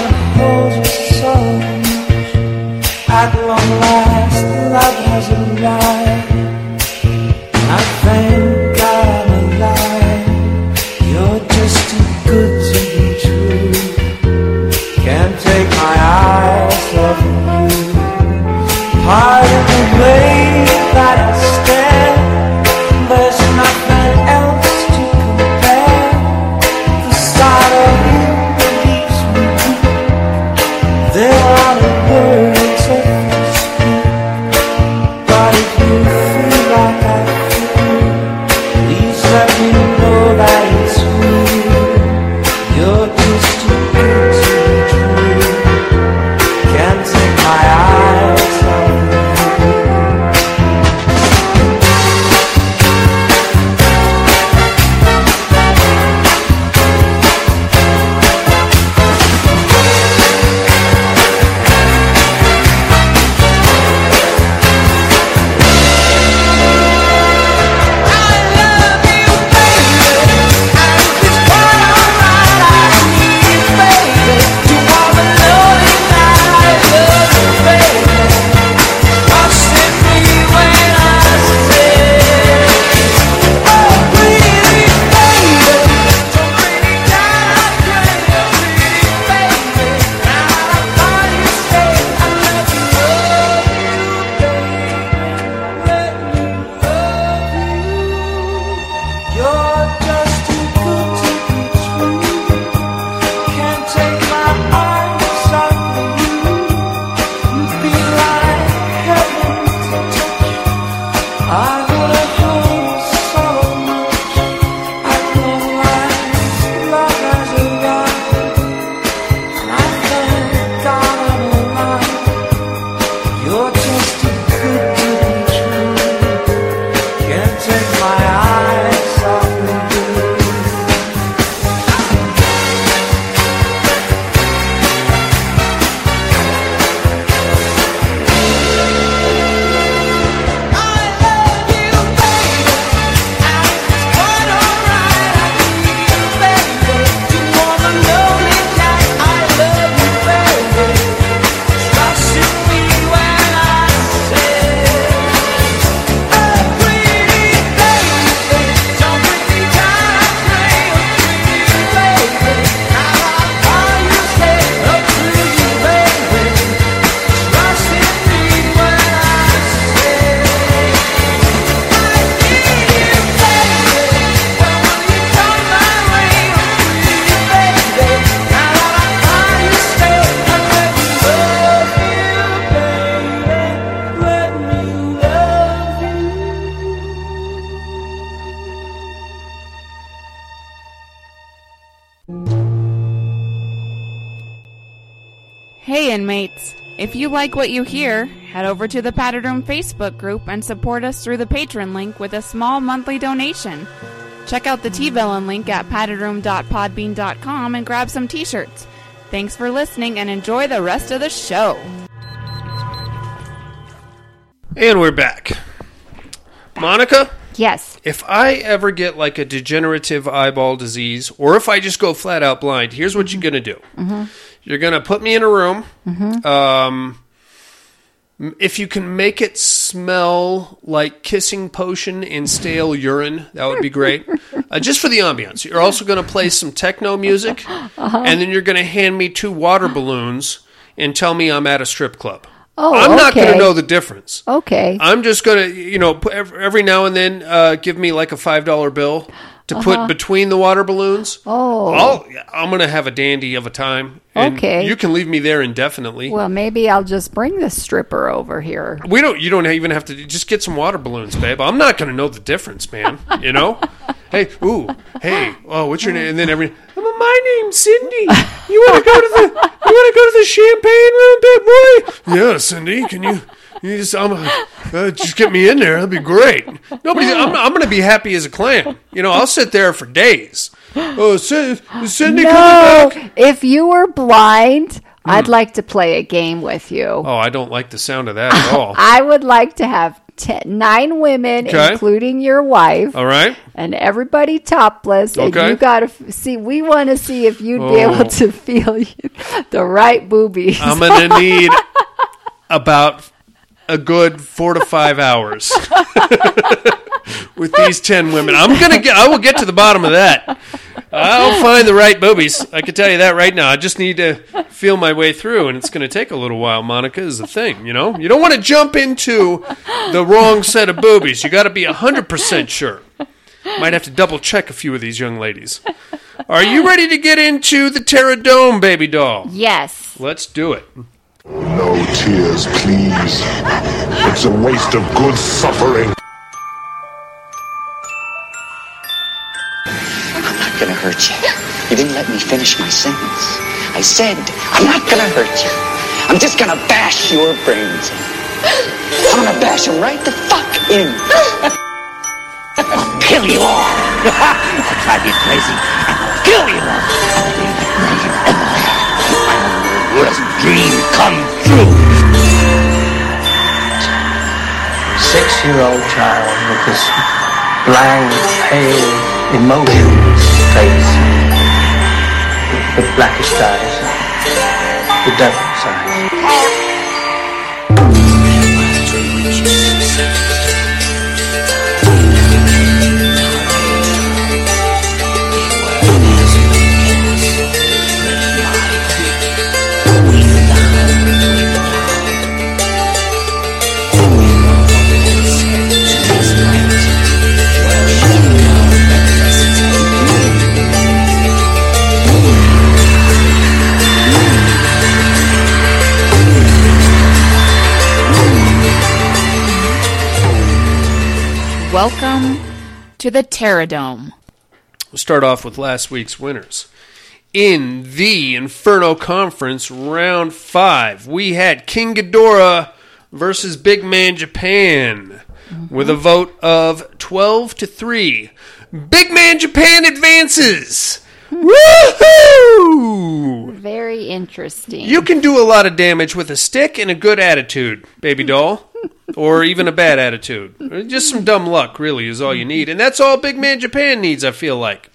like what you hear, head over to the Padded Room Facebook group and support us through the Patreon link with a small monthly donation. Check out the T-Villain link at paddedroom.podbean.com and grab some t-shirts. Thanks for listening and enjoy the rest of the show. And we're back. Monica? Yes. If I ever get like a degenerative eyeball disease, or if I just go flat out blind, here's what you're going to do. Mm-hmm. You're going to put me in a room. Mhm. Um, m- if you can make it smell like kissing potion and stale urine, that would be great. uh, just for the ambiance. You're also going to play some techno music, Uh-huh. and then you're going to hand me two water balloons and tell me I'm at a strip club. Oh, I'm not going to know the difference. Okay. I'm just gonna, you know, every now and then uh, give me like a five dollar bill to Uh-huh. put between the water balloons. Oh. I'll, I'm gonna have a dandy of a time. Okay. you can leave me there indefinitely. Well, maybe I'll just bring the stripper over here. we don't. You don't even have to. Just get some water balloons, babe. I'm not gonna know the difference, man. You know. hey, ooh, hey, oh, what's your name? And then every. "Oh, my name's Cindy. You want to go to the? You want to go to the champagne room, big boy? Yeah, Cindy. Can you? You just, I'm, uh, just get me in there. That'd be great. Nobody. I'm, I'm going to be happy as a clam. You know, I'll sit there for days. Oh, Cindy, Cindy no, coming back? if you were blind, I'd like to play a game with you. Oh, I don't like the sound of that at all. I would like to have ten, nine women, Okay. including your wife, All right. and everybody topless. And Okay. you got to f- see. We want to see if you'd be Oh. able to feel the right boobies. I'm going to need about a good four to five hours with these ten women. I'm gonna get. I will get to the bottom of that. I'll find the right boobies. I can tell you that right now. I just need to feel my way through, and it's going to take a little while. Monica is a thing, you know. You don't want to jump into the wrong set of boobies. You got to be hundred percent sure. Might have to double check a few of these young ladies. Are you ready to get into the Terradome, baby doll? Yes. Let's do it. No tears, please. It's a waste of good suffering. I'm not gonna hurt you. You didn't let me finish my sentence. I said, I'm not gonna hurt you. I'm just gonna bash your brains in. I'm gonna bash them right the fuck in. I'll kill you all. I'll drive you crazy. and I'll kill you all. My worst dream come true. Six-year-old child with this blank, pale, emotionless face, with blackish eyes, the devil's eyes. Welcome to the Terradome. We'll start off with last week's winners. In the Inferno Conference, round five, we had King Ghidorah versus Big Man Japan with a mm-hmm. vote of 12 to 3. Big Man Japan advances! Woohoo! Very interesting. You can do a lot of damage with a stick and a good attitude, baby doll. or even a bad attitude. Just some dumb luck, really, is all you need. And that's all Big Man Japan needs, I feel like.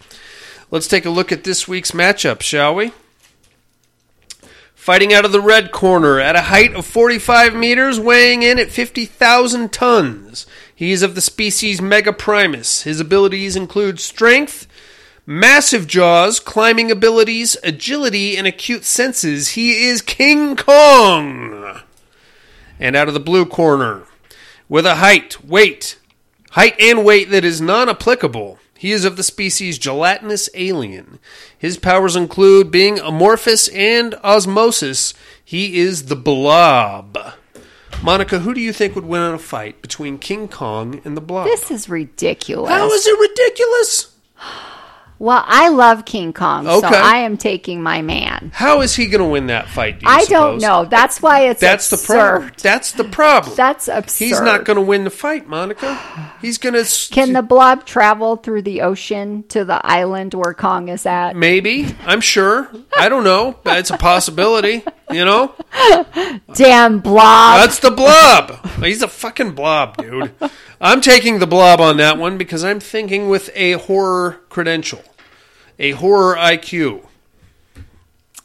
Let's take a look at this week's matchup, shall we? Fighting out of the red corner at a height of 45 meters, weighing in at 50,000 tons. He is of the species Megaprimus. His abilities include strength, massive jaws, climbing abilities, agility, and acute senses. He is King Kong. And out of the blue corner, with a height, weight, height and weight that is non applicable. He is of the species gelatinous alien. His powers include being amorphous and osmosis. He is the blob. Monica, who do you think would win in a fight between King Kong and the blob? This is ridiculous. How is it ridiculous? Well, I love King Kong, so I am taking my man. How is he going to win that fight? Do you I don't know. That's why it's That's the problem. That's the problem. That's absurd. He's not going to win the fight, Monica. He's going to. Can the blob travel through the ocean to the island where Kong is at? Maybe. I'm sure. I don't know. But it's a possibility. You know? Damn blob. That's the blob. He's a fucking blob, dude. I'm taking the blob on that one because I'm thinking with a horror credential, a horror IQ.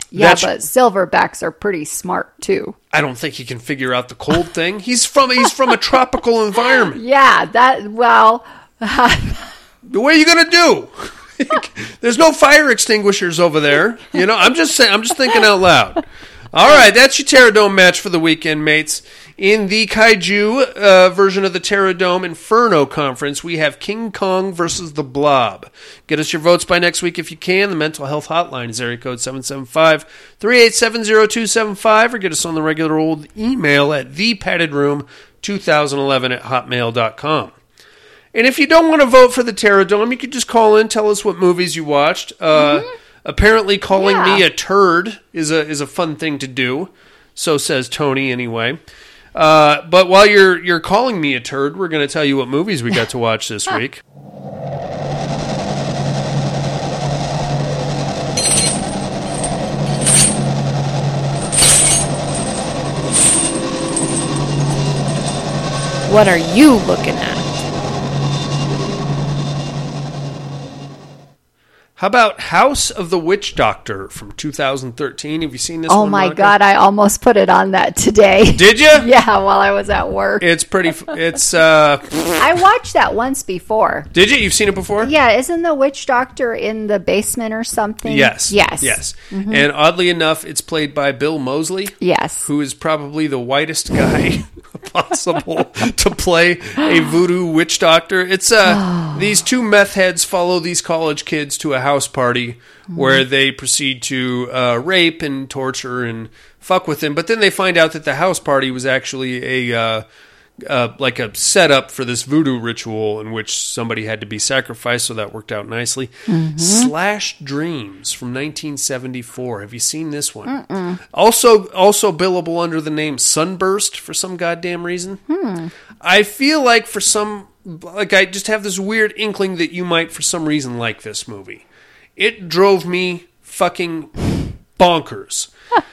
yeah, That's- but silverbacks are pretty smart too. I don't think he can figure out the cold thing. He's from he's from a tropical environment. Yeah, that well, What are you gonna do? There's no fire extinguishers over there. You know, I'm just saying. I'm just thinking out loud. All right, that's your Terradome match for the weekend, mates. In the Kaiju uh, version of the Terradome Inferno Conference, we have King Kong versus the Blob. Get us your votes by next week if you can. The mental health hotline is area code 775-387-0275 or get us on the regular old email at thepaddedroom2011 at hotmail.com. And if you don't want to vote for the Terradome, you could just call in, tell us what movies you watched. Uh, Apparently, calling me a turd is a is a fun thing to do. So says Tony, anyway. Uh, but while you're you're calling me a turd, we're going to tell you what movies we got to watch this week. What are you looking at? How about House of the Witch Doctor from 2013? Have you seen this? oh one, my Monica? god, I almost put it on that today. Did you? yeah, while I was at work. It's pretty. It's. uh I watched that once before. Did you? You've seen it before? Yeah, isn't the witch doctor in the basement or something? Yes. Yes. Yes. Mhm. And oddly enough, it's played by Bill Moseley. Yes. Who is probably the whitest guy possible to play a voodoo witch doctor. It's uh these two meth heads follow these college kids to a house party where they proceed to uh, rape and torture and fuck with them. But then they find out that the house party was actually a uh, uh, like a setup for this voodoo ritual in which somebody had to be sacrificed, so that worked out nicely. Mhm. Slash Dreams from 1974. Have you seen this one? Mm-mm. Also, also billable under the name Sunburst for some goddamn reason. Hmm. I feel like for some, like I just have this weird inkling that you might, for some reason, like this movie. It drove me fucking bonkers.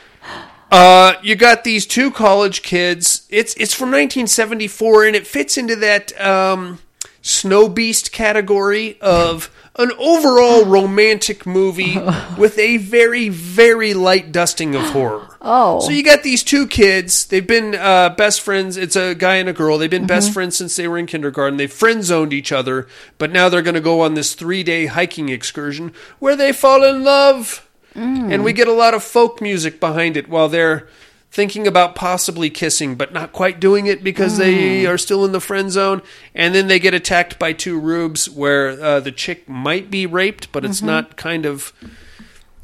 Uh, you got these two college kids. It's it's from 1974, and it fits into that um, snow beast category of an overall romantic movie with a very very light dusting of horror. Oh. So you got these two kids. They've been uh, best friends. It's a guy and a girl. They've been best Mhm. friends since they were in kindergarten. They've friend zoned each other, but now they're going to go on this three day hiking excursion where they fall in love. Mm. And we get a lot of folk music behind it while they're thinking about possibly kissing, but not quite doing it because they Mm. are still in the friend zone. And then they get attacked by two rubes where uh, the chick might be raped, but it's Mhm. not kind of.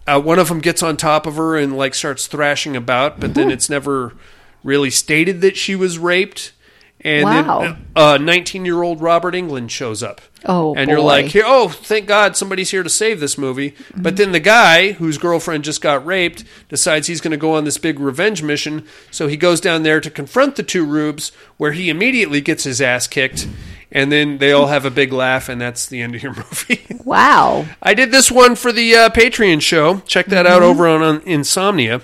Uh, one of them gets on top of her and like starts thrashing about, but then it's never really stated that she was raped. And Wow. then uh, 19 year old Robert Englund shows up. Oh, and you're like, here, oh, thank God somebody's here to save this movie. But then the guy whose girlfriend just got raped decides he's going to go on this big revenge mission. So he goes down there to confront the two rubes, where he immediately gets his ass kicked. And then they all have a big laugh, and that's the end of your movie. Wow. I did this one for the uh, Patreon show. Check that out Mhm. over on, on Insomnia.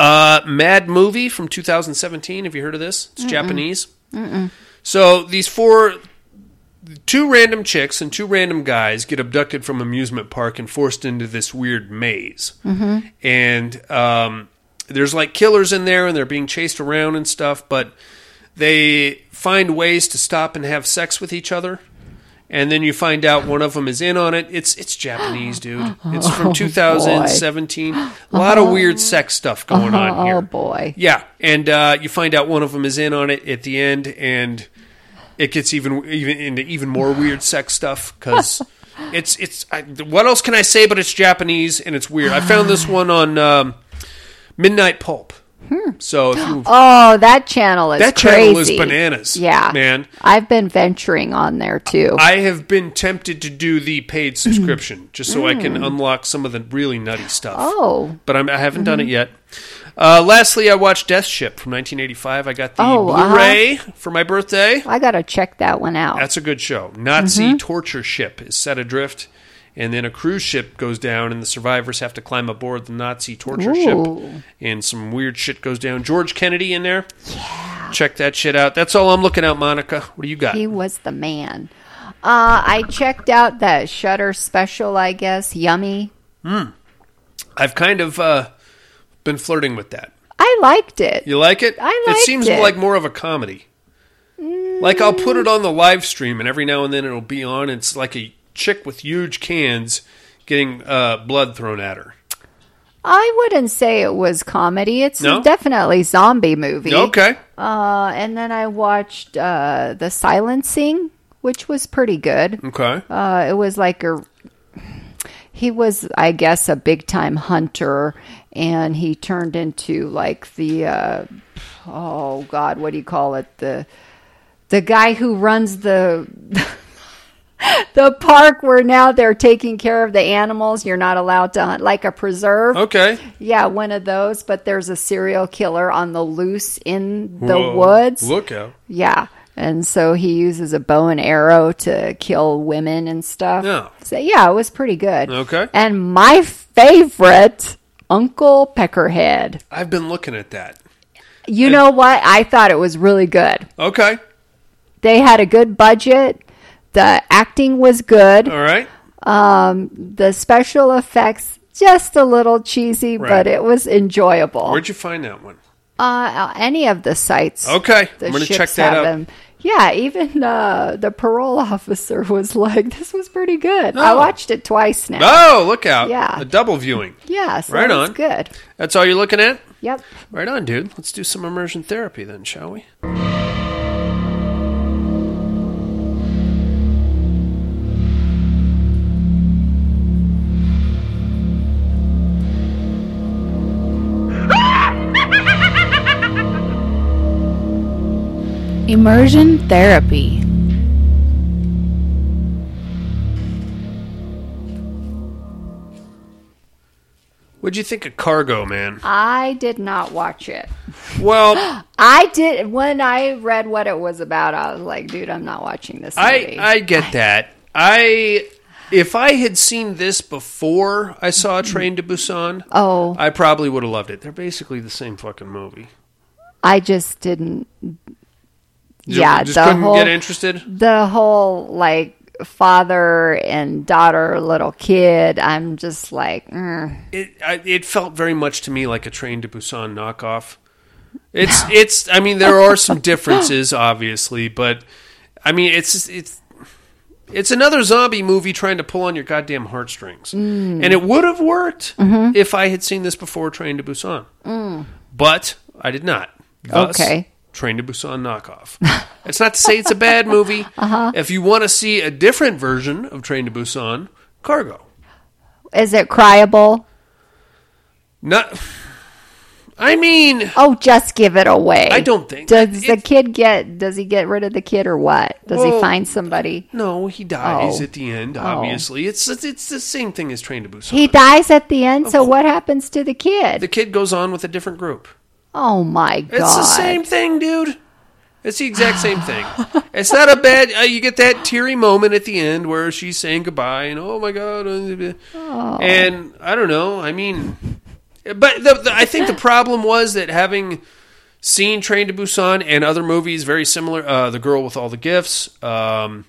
Uh, Mad Movie from 2017. Have you heard of this? It's Mm-mm. Japanese. Mm-mm. So these four, two random chicks and two random guys get abducted from amusement park and forced into this weird maze. Mhm. And um, there's like killers in there, and they're being chased around and stuff. But they find ways to stop and have sex with each other. And then you find out one of them is in on it. It's it's Japanese, dude. It's Oh, from boy. 2017. A lot of weird sex stuff going on here. Oh, boy. Yeah, and uh, you find out one of them is in on it at the end, and it gets even even into even more weird sex stuff because it's it's. I, what else can I say? But it's Japanese and it's weird. I found this one on um, Midnight Pulp. So if you Oh, that channel is that crazy. channel is bananas. Yeah, man. I've been venturing on there too. I have been tempted to do the paid subscription just so I can unlock some of the really nutty stuff. Mm. oh, But I'm, I haven't done it yet. Uh, lastly, I watched Death Ship from 1985. I got the Oh, uh-huh. Blu-ray for my birthday. I gotta check that one out. That's a good show. Nazi Mm-hmm. torture ship is set adrift, and then a cruise ship goes down, and the survivors have to climb aboard the Nazi torture ship, and some weird shit goes down. George Kennedy in there. Yeah. Check that shit out. That's all I'm looking at, Monica. What do you got? He was the man. Uh, I checked out that Shudder special. I guess yummy. Hmm. I've kind of uh, been flirting with that. I liked it. You like it? I liked It seems it. like more of a comedy. Like I'll put it on the live stream, and every now and then it'll be on. It's like a chick with huge cans getting uh, blood thrown at her. I wouldn't say it was comedy. It's No? definitely zombie movie. Okay. Uh, and then I watched uh, The Silencing, which was pretty good. Okay. Uh, it was like a. He was, I guess, a big time hunter, and he turned into like the. Uh, oh God, what do you call it? The the guy who runs the. The park where now they're taking care of the animals. You're not allowed to hunt, like a preserve. Okay. Yeah, one of those, but there's a serial killer on the loose in the Whoa. woods. Look out. Yeah. And so he uses a bow and arrow to kill women and stuff. Yeah. So yeah, it was pretty good. Okay. And my favorite, Uncle Peckerhead. I've been looking at that. You know what? I thought it was really good. Okay. They had a good budget. The acting was good. All right. Um, the special effects just a little cheesy, Right. but it was enjoyable. Where'd you find that one? Uh, any of the sites. Okay. the I'm going to check that out. them. Yeah, even uh, the parole officer was like, "This was pretty good." I Oh. watched it twice now. Oh, look out. Yeah. A double viewing. Yeah, so Right on. good. That's all you're looking at? Yep. Right on, dude. Let's do some immersion therapy then, shall we? Immersion therapy. What'd you think of Cargo, man? I did not watch it. Well, I did when I read what it was about. I was like, "Dude, I'm not watching this I movie." I get that. I if I had seen this before I saw mm-hmm. Train to Busan, oh, I probably would have loved it. They're basically the same fucking movie. I just didn't. You yeah, just the couldn't whole get interested. the whole like father and daughter, little kid. I'm just like, mm. It I, it felt very much to me like a Train to Busan knockoff. It's it's. I mean, there are some differences, obviously, but I mean, it's it's it's another zombie movie trying to pull on your goddamn heartstrings, Mm. and it would have worked Mhm. if I had seen this before Train to Busan, Mm. but I did not. Thus, Okay. Train to Busan knockoff. it's not to say it's a bad movie. Uh-huh. If you want to see a different version of Train to Busan, Cargo. is it cryable? Not. I mean, Oh, just give it away. I don't think- Does the kid get? Does he get rid of the kid or what? Does Well, he find somebody? No, he dies Oh. at the end. Oh. Obviously, it's it's the same thing as Train to Busan. He dies at the end. So what happens to the kid? the kid goes on with a different group. Oh my god! It's the same thing, dude. It's the exact same thing. it's not a bad. Uh, you get that teary moment at the end where she's saying goodbye, and oh my god, Oh. and I don't know. I mean, but the, the, I think the problem was that having seen Train to Busan and other movies very similar, uh, The Girl with All the Gifts, um,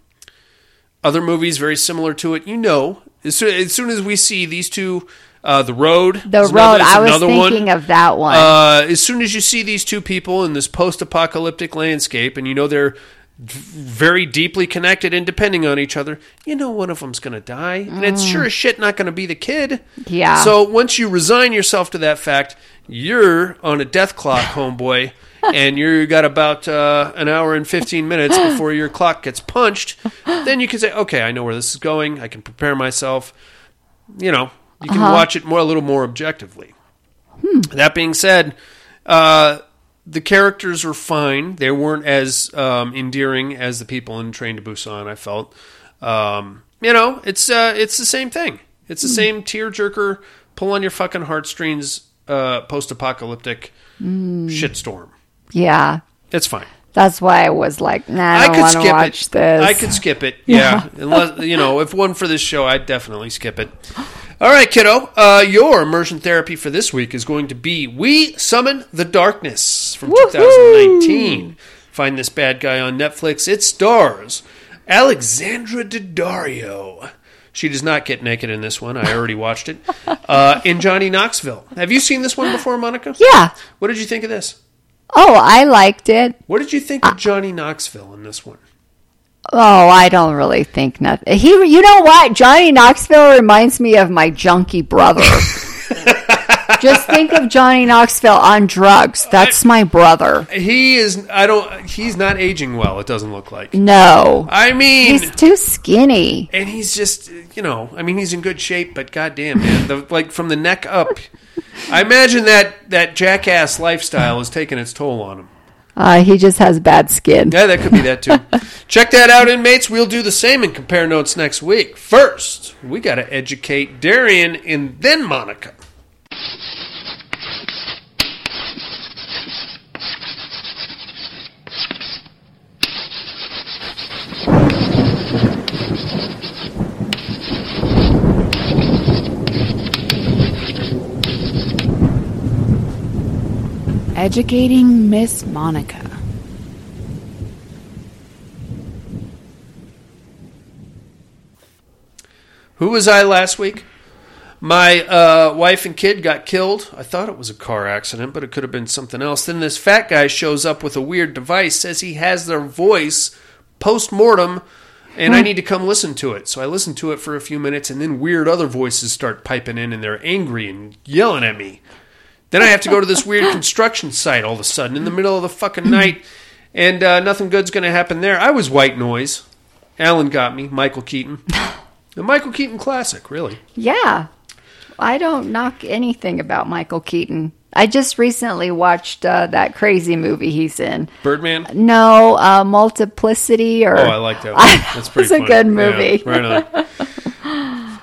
other movies very similar to it, you know, as soon as, soon as we see these two. Uh, the road. The road. is I was another thinking one. of that one. Uh, as soon as you see these two people in this post-apocalyptic landscape, and you know they're very deeply connected and depending on each other, you know one of them's going to die, and it's Mm. sure as shit not going to be the kid. Yeah. So once you resign yourself to that fact, you're on a death clock, homeboy. and you got about uh, an hour and 15 minutes before your clock gets punched, then you can say, okay, I know where this is going. I can prepare myself. You know, you can Uh-huh. watch it more a little more objectively. That being said, Uh, the characters were fine. They weren't as um, endearing as the people in Train to Busan. I felt, um, you know, it's uh, it's the same thing. It's the same tearjerker, pull on your fucking heartstrings, uh, post-apocalyptic Mm. shitstorm. Yeah. It's fine. That's why I was like, nah, I I don't could want to skip watch it. this. I could skip it. Yeah, unless you know, if one for this show, I'd definitely skip it. All right, kiddo. Uh, your immersion therapy for this week is going to be "We Summon the Darkness" from 2019. Find this bad guy on Netflix. It stars Alexandra Daddario. She does not get naked in this one. I already watched it. Uh, in Johnny Knoxville. Have you seen this one before, Monica? Yeah. What did you think of this? Oh, I liked it. What did you think of Johnny Knoxville in this one? Oh, I don't really think nothing. He, you know what? Johnny Knoxville reminds me of my junkie brother. Just think of Johnny Knoxville on drugs. That's my brother. He is. I don't. He's not aging well. It doesn't look like. No. I mean, He's too skinny. and he's just. You know. I mean, he's in good shape, but goddamn, man, the, like from the neck up. I imagine that that jackass lifestyle is taking its toll on him. Uh, he just has bad skin. Yeah, that could be that too. Check that out, inmates. We'll do the same and compare notes next week. First, we got to educate Darian and then Monica. Educating Miss Monica. Who was I last week? My uh, wife and kid got killed. I thought it was a car accident, but it could have been something else. Then this fat guy shows up with a weird device, says he has their voice post mortem, and I need to come listen to it. So I listen to it for a few minutes, and then weird other voices start piping in, and they're angry and yelling at me. Then I have to go to this weird construction site all of a sudden in the middle of the fucking night, and uh, nothing good's going to happen there. I was white noise. Alan got me, Michael Keaton. The Michael Keaton classic, really. Yeah. I don't knock anything about Michael Keaton. I just recently watched uh, that crazy movie he's in. Birdman? No, uh, Multiplicity or Oh, I like that one. That's pretty It's a funny. good Yeah, movie. right on.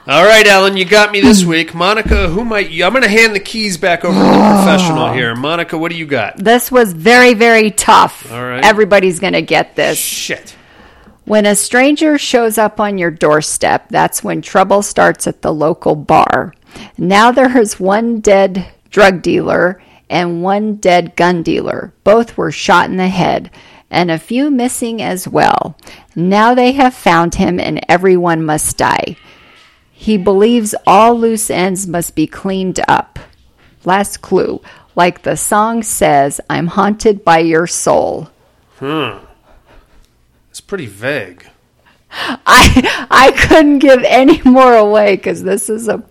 All right, Alan, you got me this week. Monica, who might you? I'm going to hand the keys back over to the professional here. Monica, what do you got? This was very, very tough. All right. Everybody's going to get this. Shit. When a stranger shows up on your doorstep, that's when trouble starts at the local bar. Now there is one dead drug dealer and one dead gun dealer. Both were shot in the head, and a few missing as well. Now they have found him, and everyone must die. He believes all loose ends must be cleaned up. Last clue. Like the song says, I'm haunted by your soul. Hmm. It's pretty vague. I I couldn't give any more away because this is a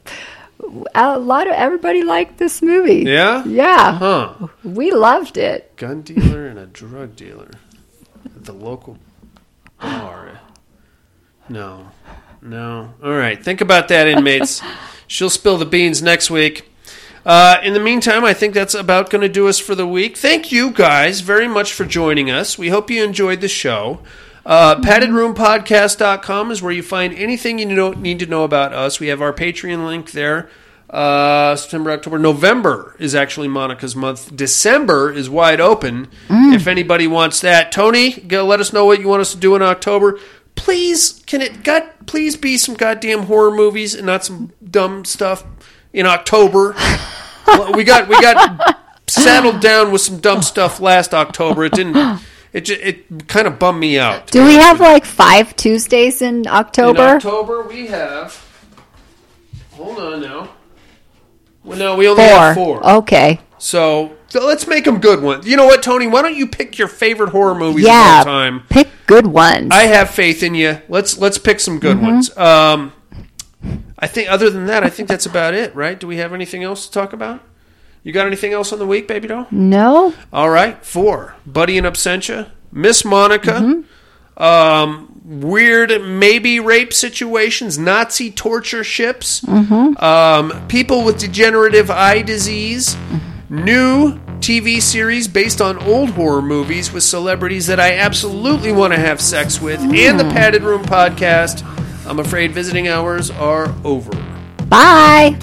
a lot of everybody liked this movie. Yeah? yeah. Huh. We loved it. Gun dealer and a drug dealer at the local bar. No. No. All right. Think about that, inmates. She'll spill the beans next week. Uh, in the meantime, I think that's about going to do us for the week. Thank you guys very much for joining us. We hope you enjoyed the show. Uh, PaddedRoomPodcast.com is where you find anything you know, need to know about us. We have our Patreon link there. Uh, September, October, November is actually Monica's month. December is wide open. If anybody wants that, Tony, go let us know what you want us to do in October. Please, can it God, please be some goddamn horror movies and not some dumb stuff in October. we got we got saddled down with some dumb stuff last October. It didn't. It ju- it kind of bummed me out. Do we have like five Tuesdays in October? In October we have. Hold on now. Well, no, we only four. have four. Okay. So, so let's make them good ones. You know what, Tony? Why don't you pick your favorite horror movies Yeah. of all time? Pick good ones. I have faith in you. Let's let's pick some good Mhm. ones. Um, I think other than that, I think that's about it. Right? Do we have anything else to talk about? You got anything else on the week, baby doll? no. All right, four. Buddy in absentia, Miss Monica, Mm-hmm. um, weird maybe rape situations, Nazi torture ships, Mhm. um, people with degenerative eye disease, new TV series based on old horror movies with celebrities that I absolutely want to have sex with, and the Padded Room podcast. I'm afraid visiting hours are over. Bye.